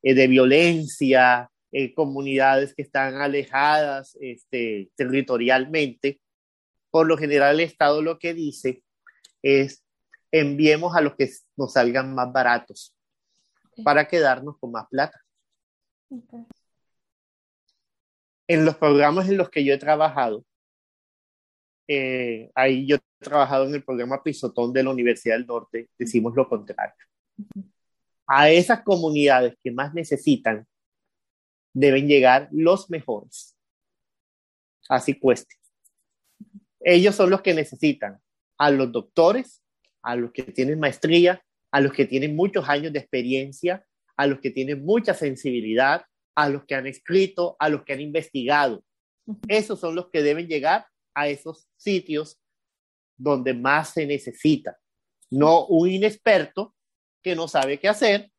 eh, de violencia, eh, comunidades que están alejadas este, territorialmente, por lo general el Estado lo que dice es, enviemos a los que nos salgan más baratos para quedarnos con más plata. En los programas en los que yo he trabajado, eh, ahí yo he trabajado en el programa Pisotón de la Universidad del Norte, decimos lo contrario. A esas comunidades que más necesitan deben llegar los mejores. Así cueste. Ellos son los que necesitan a los doctores, a los que tienen maestría, a los que tienen muchos años de experiencia, a los que tienen mucha sensibilidad, a los que han escrito, a los que han investigado. Esos son los que deben llegar a esos sitios donde más se necesita. No un inexperto que no sabe qué hacer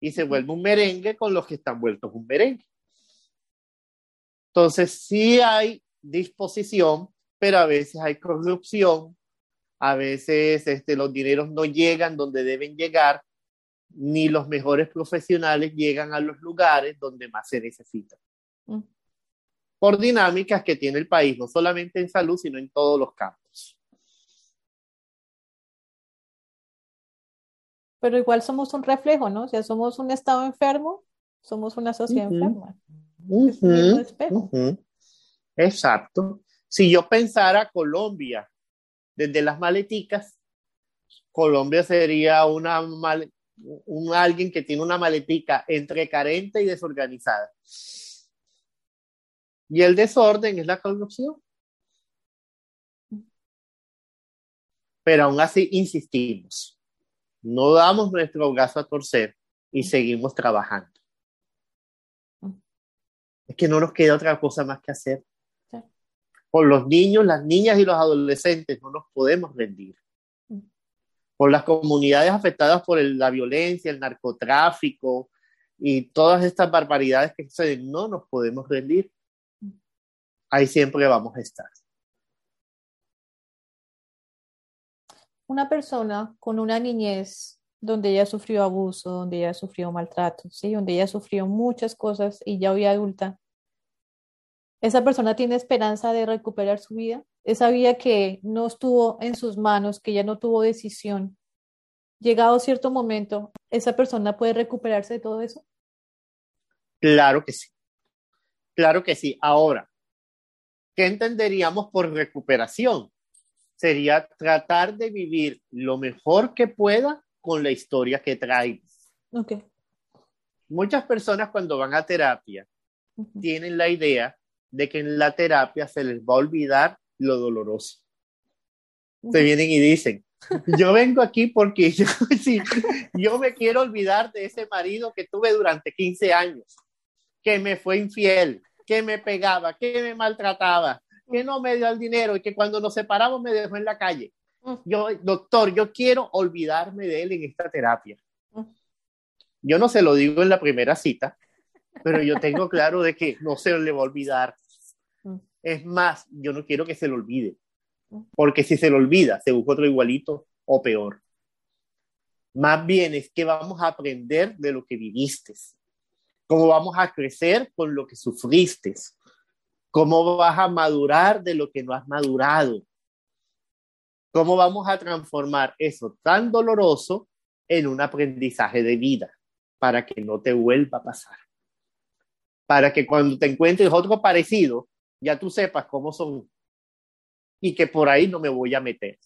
y se vuelve un merengue con los que están vueltos un merengue. Entonces, sí hay disposición, pero a veces hay corrupción, a veces este, los dineros no llegan donde deben llegar, ni los mejores profesionales llegan a los lugares donde más se necesitan. Mm. Por dinámicas que tiene el país, no solamente en salud, sino en todos los campos. Pero igual somos un reflejo, ¿no? O sea, somos un estado enfermo, somos una sociedad enferma. Exacto. Si yo pensara Colombia desde las maleticas, Colombia sería una un alguien que tiene una maletica entre carente y desorganizada. Y el desorden es la corrupción. Pero aún así insistimos. No damos nuestro brazo a torcer y seguimos trabajando. Es que no nos queda otra cosa más que hacer por los niños, las niñas y los adolescentes no nos podemos rendir. Por las comunidades afectadas por la violencia, el narcotráfico y todas estas barbaridades que suceden, no nos podemos rendir. Ahí siempre vamos a estar. Una persona con una niñez donde ella sufrió abuso, donde ella sufrió maltrato, ¿sí? donde ella sufrió muchas cosas y ya hoy adulta, esa persona tiene esperanza de recuperar su vida, esa vida que no estuvo en sus manos, que ya no tuvo decisión. Llegado cierto momento, ¿esa persona puede recuperarse de todo eso? Claro que sí. Claro que sí. Ahora, ¿qué entenderíamos por recuperación? Sería tratar de vivir lo mejor que pueda con la historia que trae. Okay. Muchas personas cuando van a terapia tienen la idea de que en la terapia se les va a olvidar lo doloroso. Se vienen y dicen, yo vengo aquí porque yo, yo me quiero olvidar de ese marido que tuve durante 15 años, que me fue infiel, que me pegaba, que me maltrataba, que no me dio el dinero y que cuando nos separamos me dejó en la calle. Yo, doctor, yo quiero olvidarme de él en esta terapia. Yo no se lo digo en la primera cita, pero yo tengo claro de que no se le va a olvidar. Mm. Es más, yo no quiero que se le olvide, mm. porque si se le olvida, se busca otro igualito o peor. Más bien es que vamos a aprender de lo que viviste, cómo vamos a crecer con lo que sufriste, cómo vas a madurar de lo que no has madurado, cómo vamos a transformar eso tan doloroso en un aprendizaje de vida para que no te vuelva a pasar para que cuando te encuentres otro parecido, ya tú sepas cómo son y que por ahí no me voy a meter.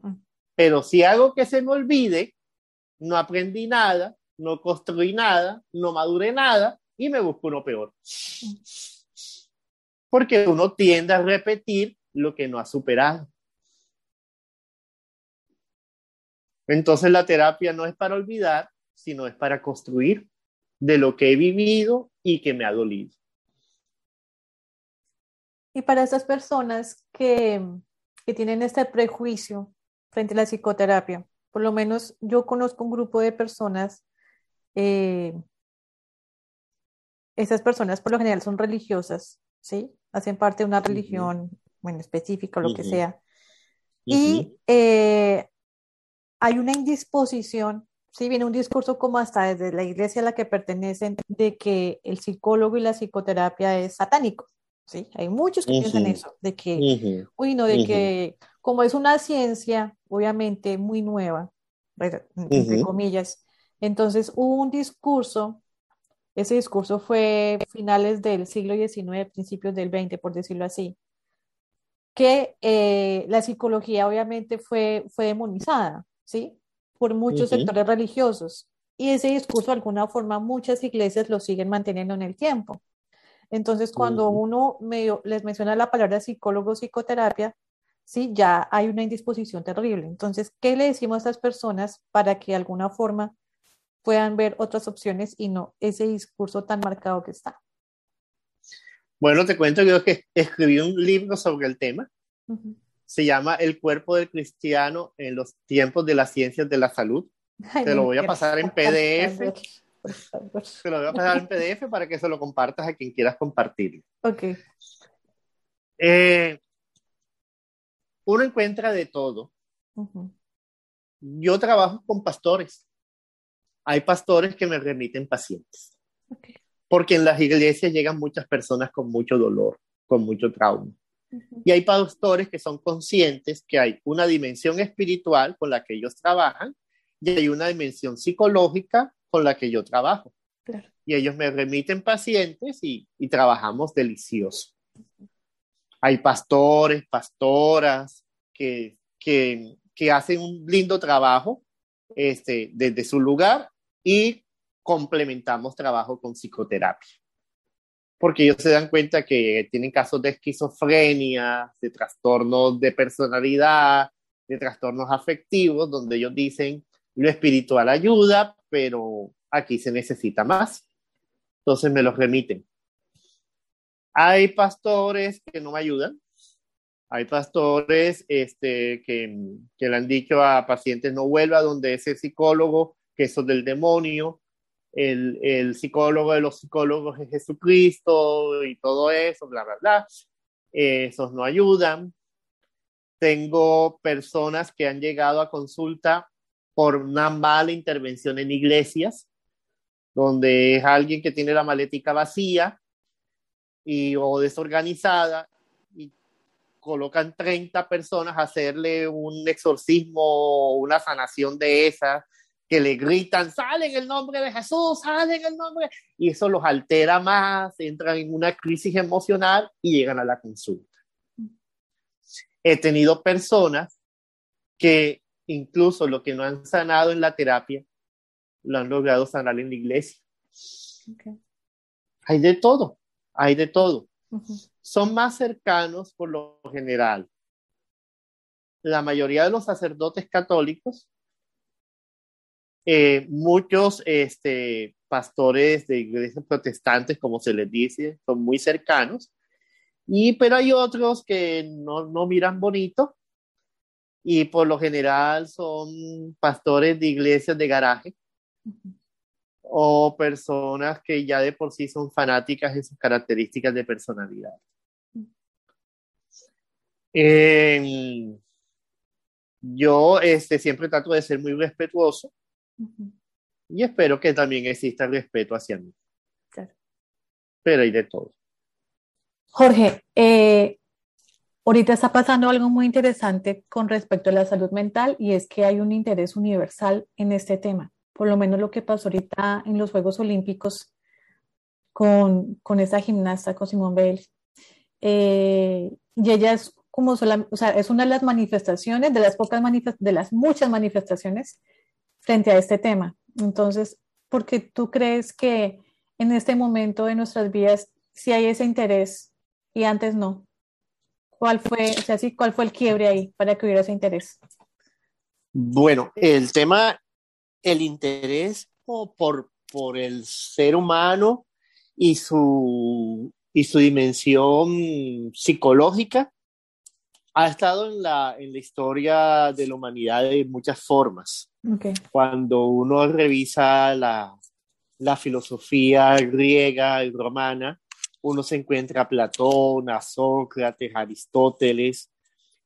Mm. Pero si hago que se me olvide, no aprendí nada, no construí nada, no maduré nada y me busco uno peor. Porque uno tiende a repetir lo que no ha superado. Entonces la terapia no es para olvidar, sino es para construir de lo que he vivido y que me ha dolido. Y para esas personas que, que tienen este prejuicio frente a la psicoterapia, por lo menos yo conozco un grupo de personas, eh, esas personas por lo general son religiosas, ¿sí? Hacen parte de una religión, bueno, específica o lo que sea. Y eh, hay una indisposición sí viene un discurso como hasta desde la iglesia a la que pertenecen de que el psicólogo y la psicoterapia es satánico. Sí, hay muchos que piensan eso, de que, uy, no, de que como es una ciencia, obviamente, muy nueva, entre comillas, entonces hubo un discurso, ese discurso fue finales del siglo XIX, principios del XX, por decirlo así, que eh, la psicología obviamente fue, fue demonizada, ¿sí? Por muchos sectores religiosos. Y ese discurso, de alguna forma, muchas iglesias lo siguen manteniendo en el tiempo. Entonces, cuando uno les menciona la palabra psicólogo, psicoterapia, sí, ya hay una indisposición terrible. Entonces, ¿qué le decimos a estas personas para que de alguna forma puedan ver otras opciones y no ese discurso tan marcado que está? Bueno, te cuento yo que escribí un libro sobre el tema. Se llama El cuerpo del cristiano en los tiempos de las ciencias de la salud. te lo voy a pasar en PDF. Te lo voy a pasar en PDF para que se lo compartas a quien quieras compartirlo. Ok. Eh, uno encuentra de todo. Yo trabajo con pastores. Hay pastores que me remiten pacientes. Okay porque en las iglesias llegan muchas personas con mucho dolor, con mucho trauma. Y hay pastores que son conscientes que hay una dimensión espiritual con la que ellos trabajan y hay una dimensión psicológica con la que yo trabajo. Y ellos me remiten pacientes y, trabajamos delicioso. Hay pastores, pastoras que, que, que hacen un lindo trabajo este, desde su lugar y complementamos trabajo con psicoterapia. Porque ellos se dan cuenta que tienen casos de esquizofrenia, de trastornos de personalidad, de trastornos afectivos, donde ellos dicen, lo espiritual ayuda, pero aquí se necesita más. Entonces me los remiten. Hay pastores que no me ayudan. Hay pastores este, que, que le han dicho a pacientes no vuelva donde ese psicólogo, que eso es del demonio, el, psicólogo de los psicólogos es Jesucristo y todo eso, bla, bla, bla. Esos no ayudan. Tengo personas que han llegado a consulta por una mala intervención en iglesias, donde es alguien que tiene la maletica vacía y, o desorganizada y colocan 30 personas a hacerle un exorcismo, una sanación de esas que le gritan, sale en el nombre de Jesús, sale en el nombre, y eso los altera más, entran en una crisis emocional y llegan a la consulta. He tenido personas que incluso lo que no han sanado en la terapia, lo han logrado sanar en la iglesia. Hay de todo, hay de todo. Son más cercanos por lo general. La mayoría de los sacerdotes católicos eh, muchos este, pastores de iglesias protestantes, como se les dice, son muy cercanos, y, pero hay otros que no, no miran bonito y por lo general son pastores de iglesias de garaje o personas que ya de por sí son fanáticas de sus características de personalidad. yo este, siempre trato de ser muy respetuoso y espero que también exista respeto hacia mí. Pero hay de todo. Jorge, eh, ahorita está pasando algo muy interesante con respecto a la salud mental y es que hay un interés universal en este tema. Por lo menos lo que pasó ahorita en los Juegos Olímpicos con, con esa gimnasta, con Simone Bale. Eh, y ella es como o sea, es una de las manifestaciones, de las pocas de las muchas manifestaciones frente a este tema. Entonces, ¿por qué tú crees que en este momento de nuestras vidas sí hay ese interés y antes no? ¿Cuál fue, o sea, sí, cuál fue el quiebre ahí para que hubiera ese interés? Bueno, el tema, el interés por, por el ser humano y su, y su dimensión psicológica ha estado en la, en la historia de la humanidad de muchas formas. Cuando uno revisa la, la, filosofía griega y romana, uno se encuentra a Platón, a Sócrates, a Aristóteles,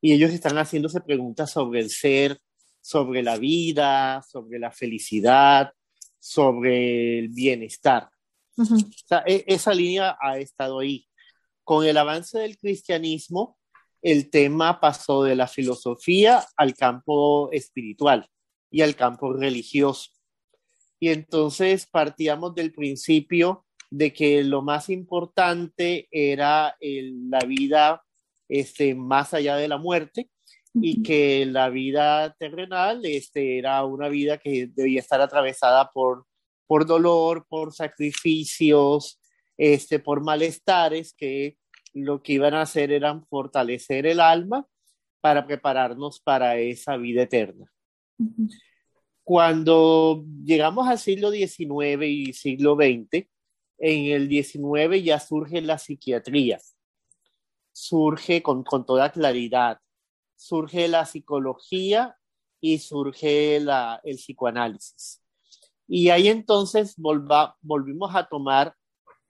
y ellos están haciéndose preguntas sobre el ser, sobre la vida, sobre la felicidad, sobre el bienestar. o sea, e, esa línea ha estado ahí. Con el avance del cristianismo, el tema pasó de la filosofía al campo espiritual y al campo religioso. Y entonces partíamos del principio de que lo más importante era la vida este, más allá de la muerte y que la vida terrenal este, era una vida que debía estar atravesada por, por dolor, por sacrificios, este, por malestares que lo que iban a hacer eran fortalecer el alma para prepararnos para esa vida eterna. Cuando llegamos al siglo XIX y siglo XX, en el XIX ya surge la psiquiatría, surge con, con toda claridad, surge la psicología y surge el psicoanálisis. Y ahí entonces volva, volvimos a tomar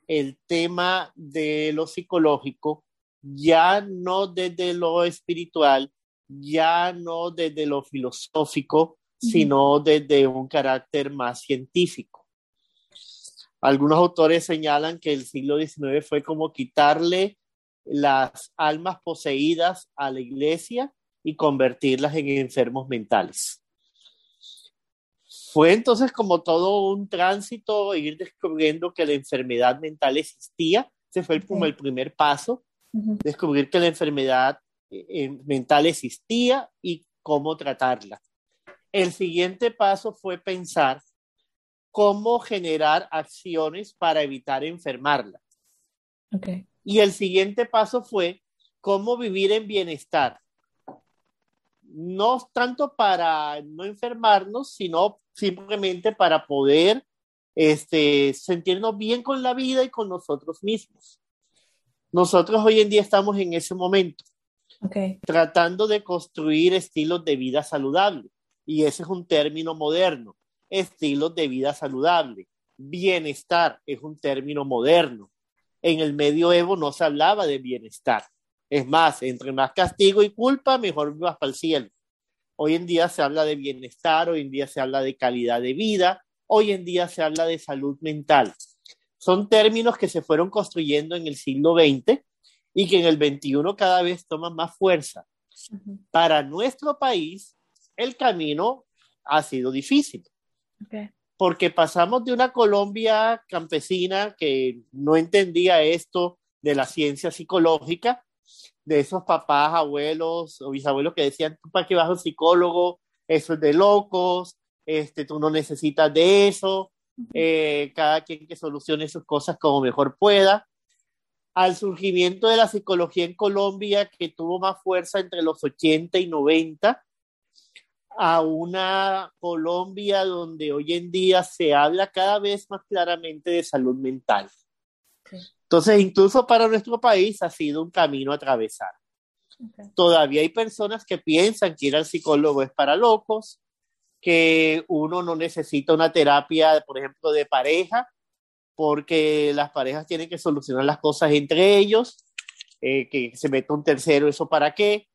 el tema de lo psicológico, ya no desde lo espiritual, ya no desde lo filosófico, sino desde un carácter más científico. Algunos autores señalan que el siglo XIX fue como quitarle las almas poseídas a la iglesia y convertirlas en enfermos mentales fue entonces como todo un tránsito, ir descubriendo que la enfermedad mental existía. Ese fue como el primer paso, descubrir que la enfermedad mental existía y cómo tratarla. El siguiente paso fue pensar cómo generar acciones para evitar enfermarla. Y el siguiente paso fue cómo vivir en bienestar. No tanto para no enfermarnos, sino simplemente para poder este, sentirnos bien con la vida y con nosotros mismos. Nosotros hoy en día estamos en ese momento, tratando de construir estilos de vida saludable. Y ese es un término moderno, estilos de vida saludable. Bienestar es un término moderno. En el medioevo no se hablaba de bienestar. Es más, entre más castigo y culpa, mejor vivas para el cielo. Hoy en día se habla de bienestar, hoy en día se habla de calidad de vida, hoy en día se habla de salud mental. Son términos que se fueron construyendo en el siglo XX y que en el XXI cada vez toman más fuerza. Para nuestro país, el camino ha sido difícil. Porque pasamos de una Colombia campesina que no entendía esto de la ciencia psicológica de esos papás, abuelos o bisabuelos que decían, ¿tú para qué vas a un psicólogo? Eso es de locos, este, tú no necesitas de eso, eh, cada quien que solucione sus cosas como mejor pueda. Al surgimiento de la psicología en Colombia, que tuvo más fuerza entre los 80 y 90, a una Colombia donde hoy en día se habla cada vez más claramente de salud mental. Entonces, incluso para nuestro país ha sido un camino a atravesar. Todavía hay personas que piensan que ir al psicólogo es para locos, que uno no necesita una terapia, por ejemplo, de pareja, porque las parejas tienen que solucionar las cosas entre ellos, eh, que se meta un tercero, ¿eso para qué?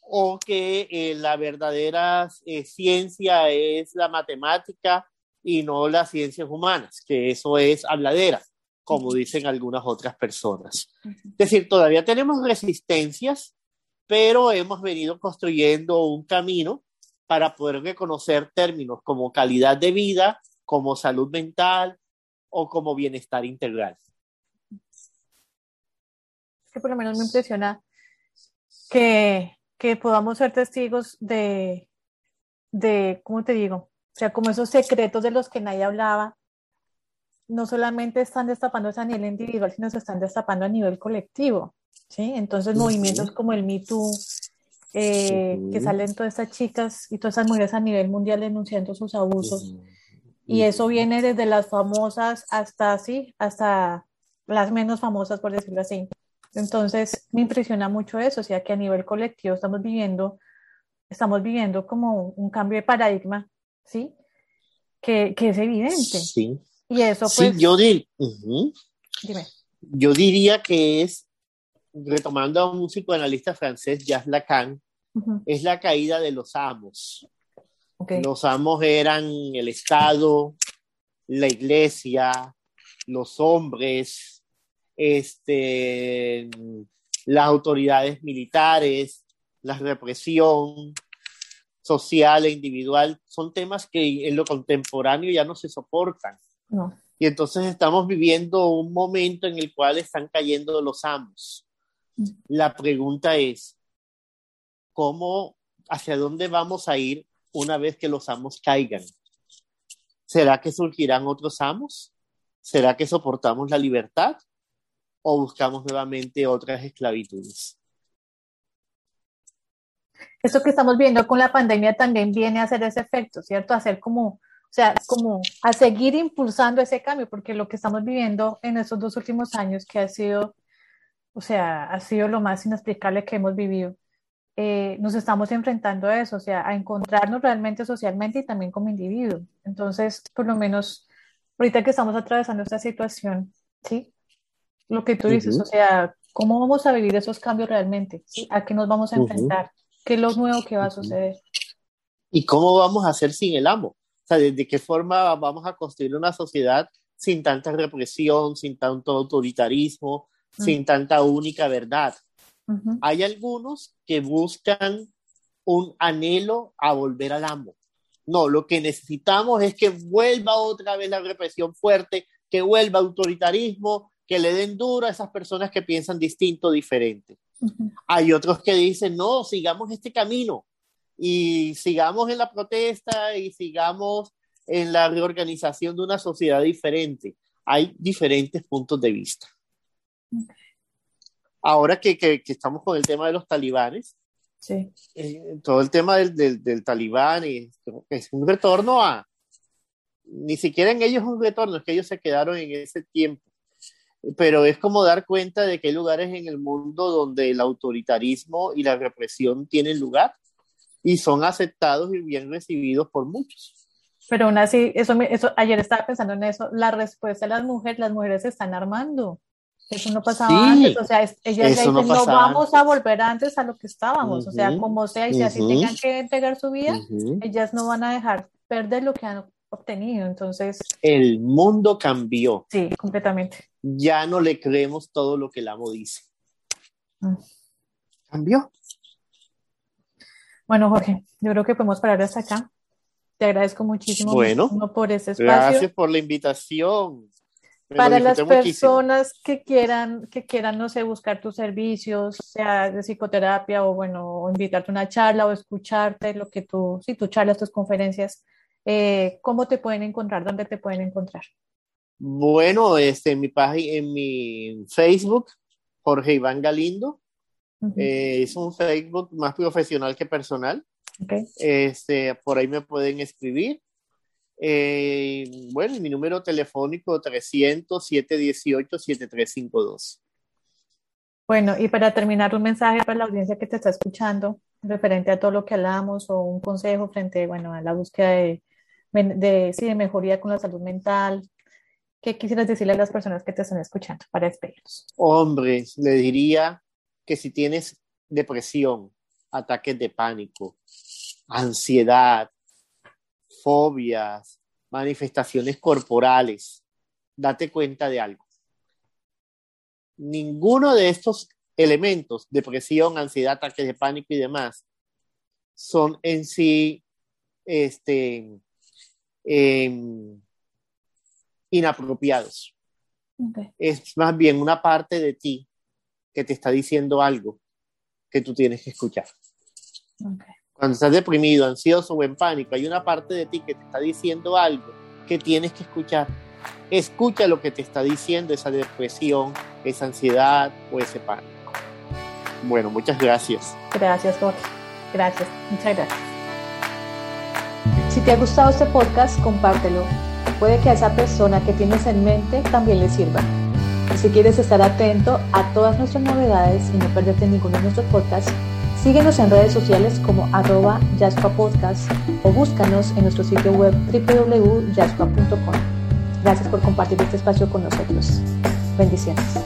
O que eh, la verdadera eh, ciencia es la matemática y no las ciencias humanas, que eso es habladera como dicen algunas otras personas. Es decir, todavía tenemos resistencias, pero hemos venido construyendo un camino para poder reconocer términos como calidad de vida, como salud mental o como bienestar integral. Es que por lo menos me impresiona que, que podamos ser testigos de, de, ¿cómo te digo? O sea, como esos secretos de los que nadie hablaba, no solamente están destapando a nivel individual, sino se están destapando a nivel colectivo. ¿sí? Entonces, movimientos como el Me Too, eh, que salen todas estas chicas y todas esas mujeres a nivel mundial denunciando sus abusos. Y eso viene desde las famosas hasta, sí, hasta las menos famosas, por decirlo así. Entonces, me impresiona mucho eso, o sea, que a nivel colectivo estamos viviendo, estamos viviendo como un cambio de paradigma, ¿sí? Que, que es evidente. Sí. Y eso pues... Sí, yo, yo diría que es, retomando a un psicoanalista francés, Jacques Lacan, es la caída de los amos. Los amos eran el Estado, la iglesia, los hombres, este, las autoridades militares, la represión social e individual, son temas que en lo contemporáneo ya no se soportan. Y entonces estamos viviendo un momento en el cual están cayendo los amos. Mm. La pregunta es, ¿cómo, hacia dónde vamos a ir una vez que los amos caigan? ¿Será que surgirán otros amos? ¿Será que soportamos la libertad? ¿O buscamos nuevamente otras esclavitudes? Eso que estamos viendo con la pandemia también viene a hacer ese efecto, ¿cierto? A hacer como, o sea, como a seguir impulsando ese cambio, porque lo que estamos viviendo en estos dos últimos años, que ha sido, o sea, ha sido lo más inexplicable que hemos vivido, eh, nos estamos enfrentando a eso, o sea, a encontrarnos realmente socialmente y también como individuo. Entonces, por lo menos, ahorita que estamos atravesando esta situación, ¿sí? Lo que tú dices, o sea, ¿cómo vamos a vivir esos cambios realmente? ¿A qué nos vamos a enfrentar? ¿Qué es lo nuevo que va a suceder? ¿Y cómo vamos a hacer sin el amo? O sea, ¿de qué forma vamos a construir una sociedad sin tanta represión, sin tanto autoritarismo, sin tanta única verdad? Hay algunos que buscan un anhelo a volver al amo. No, lo que necesitamos es que vuelva otra vez la represión fuerte, que vuelva autoritarismo, que le den duro a esas personas que piensan distinto, diferente. Hay otros que dicen, no, sigamos este camino y sigamos en la protesta y sigamos en la reorganización de una sociedad diferente. Hay diferentes puntos de vista ahora que, que, estamos con el tema de los talibanes, sí. Eh, todo el tema del, del, del talibán es, es, un retorno a, ni siquiera en ellos es un retorno, es que ellos se quedaron en ese tiempo. Pero es como dar cuenta de que hay lugares en el mundo donde el autoritarismo y la represión tienen lugar y son aceptados y bien recibidos por muchos. Pero aún así, eso, eso, ayer estaba pensando en eso, la respuesta de las mujeres, las mujeres se están armando. Eso no pasaba antes, o sea, ellas dicen, no, vamos a volver antes a lo que estábamos, o sea, como sea, y si así tengan que entregar su vida, ellas no van a dejar perder lo que han obtenido, entonces... El mundo cambió. Sí, completamente. Ya no le creemos todo lo que el amo dice. Mm. Cambió. Bueno, Jorge, yo creo que podemos parar hasta acá. Te agradezco muchísimo, bueno, por ese espacio. Gracias por la invitación para las personas que quieran, que quieran, no sé, buscar tus servicios, sea de psicoterapia o bueno, invitarte a una charla o escucharte lo que tú, si tú charlas, tus conferencias, eh, ¿cómo te pueden encontrar? ¿Dónde te pueden encontrar? Bueno, este, en mi página, en mi Facebook, Jorge Iván Galindo. Eh, es un Facebook más profesional que personal. Este, por ahí me pueden escribir. Eh, bueno, mi número telefónico 300-718-7352. Bueno, y para terminar, un mensaje para la audiencia que te está escuchando referente a todo lo que hablamos o un consejo frente, bueno, a la búsqueda de, de, sí, de mejoría con la salud mental. ¿Qué quisieras decirle a las personas que te están escuchando para despedirlos? Hombre, le diría que si tienes depresión, ataques de pánico, ansiedad, fobias, manifestaciones corporales, date cuenta de algo. Ninguno de estos elementos, depresión, ansiedad, ataques de pánico y demás, son en sí este, em, inapropiados. Es más bien una parte de ti que te está diciendo algo que tú tienes que escuchar. Cuando estás deprimido, ansioso o en pánico, hay una parte de ti que te está diciendo algo que tienes que escuchar. Escucha lo que te está diciendo esa depresión, esa ansiedad o ese pánico. Bueno, muchas gracias. Gracias, Jorge. Gracias. Muchas gracias. Si te ha gustado este podcast, compártelo. Puede que a esa persona que tienes en mente también le sirva. Si quieres estar atento a todas nuestras novedades y no perderte ninguno de nuestros podcasts, Síguenos en redes sociales como arroba Podcast o búscanos en nuestro sitio web www.yaspa.com. Gracias por compartir este espacio con nosotros. Bendiciones.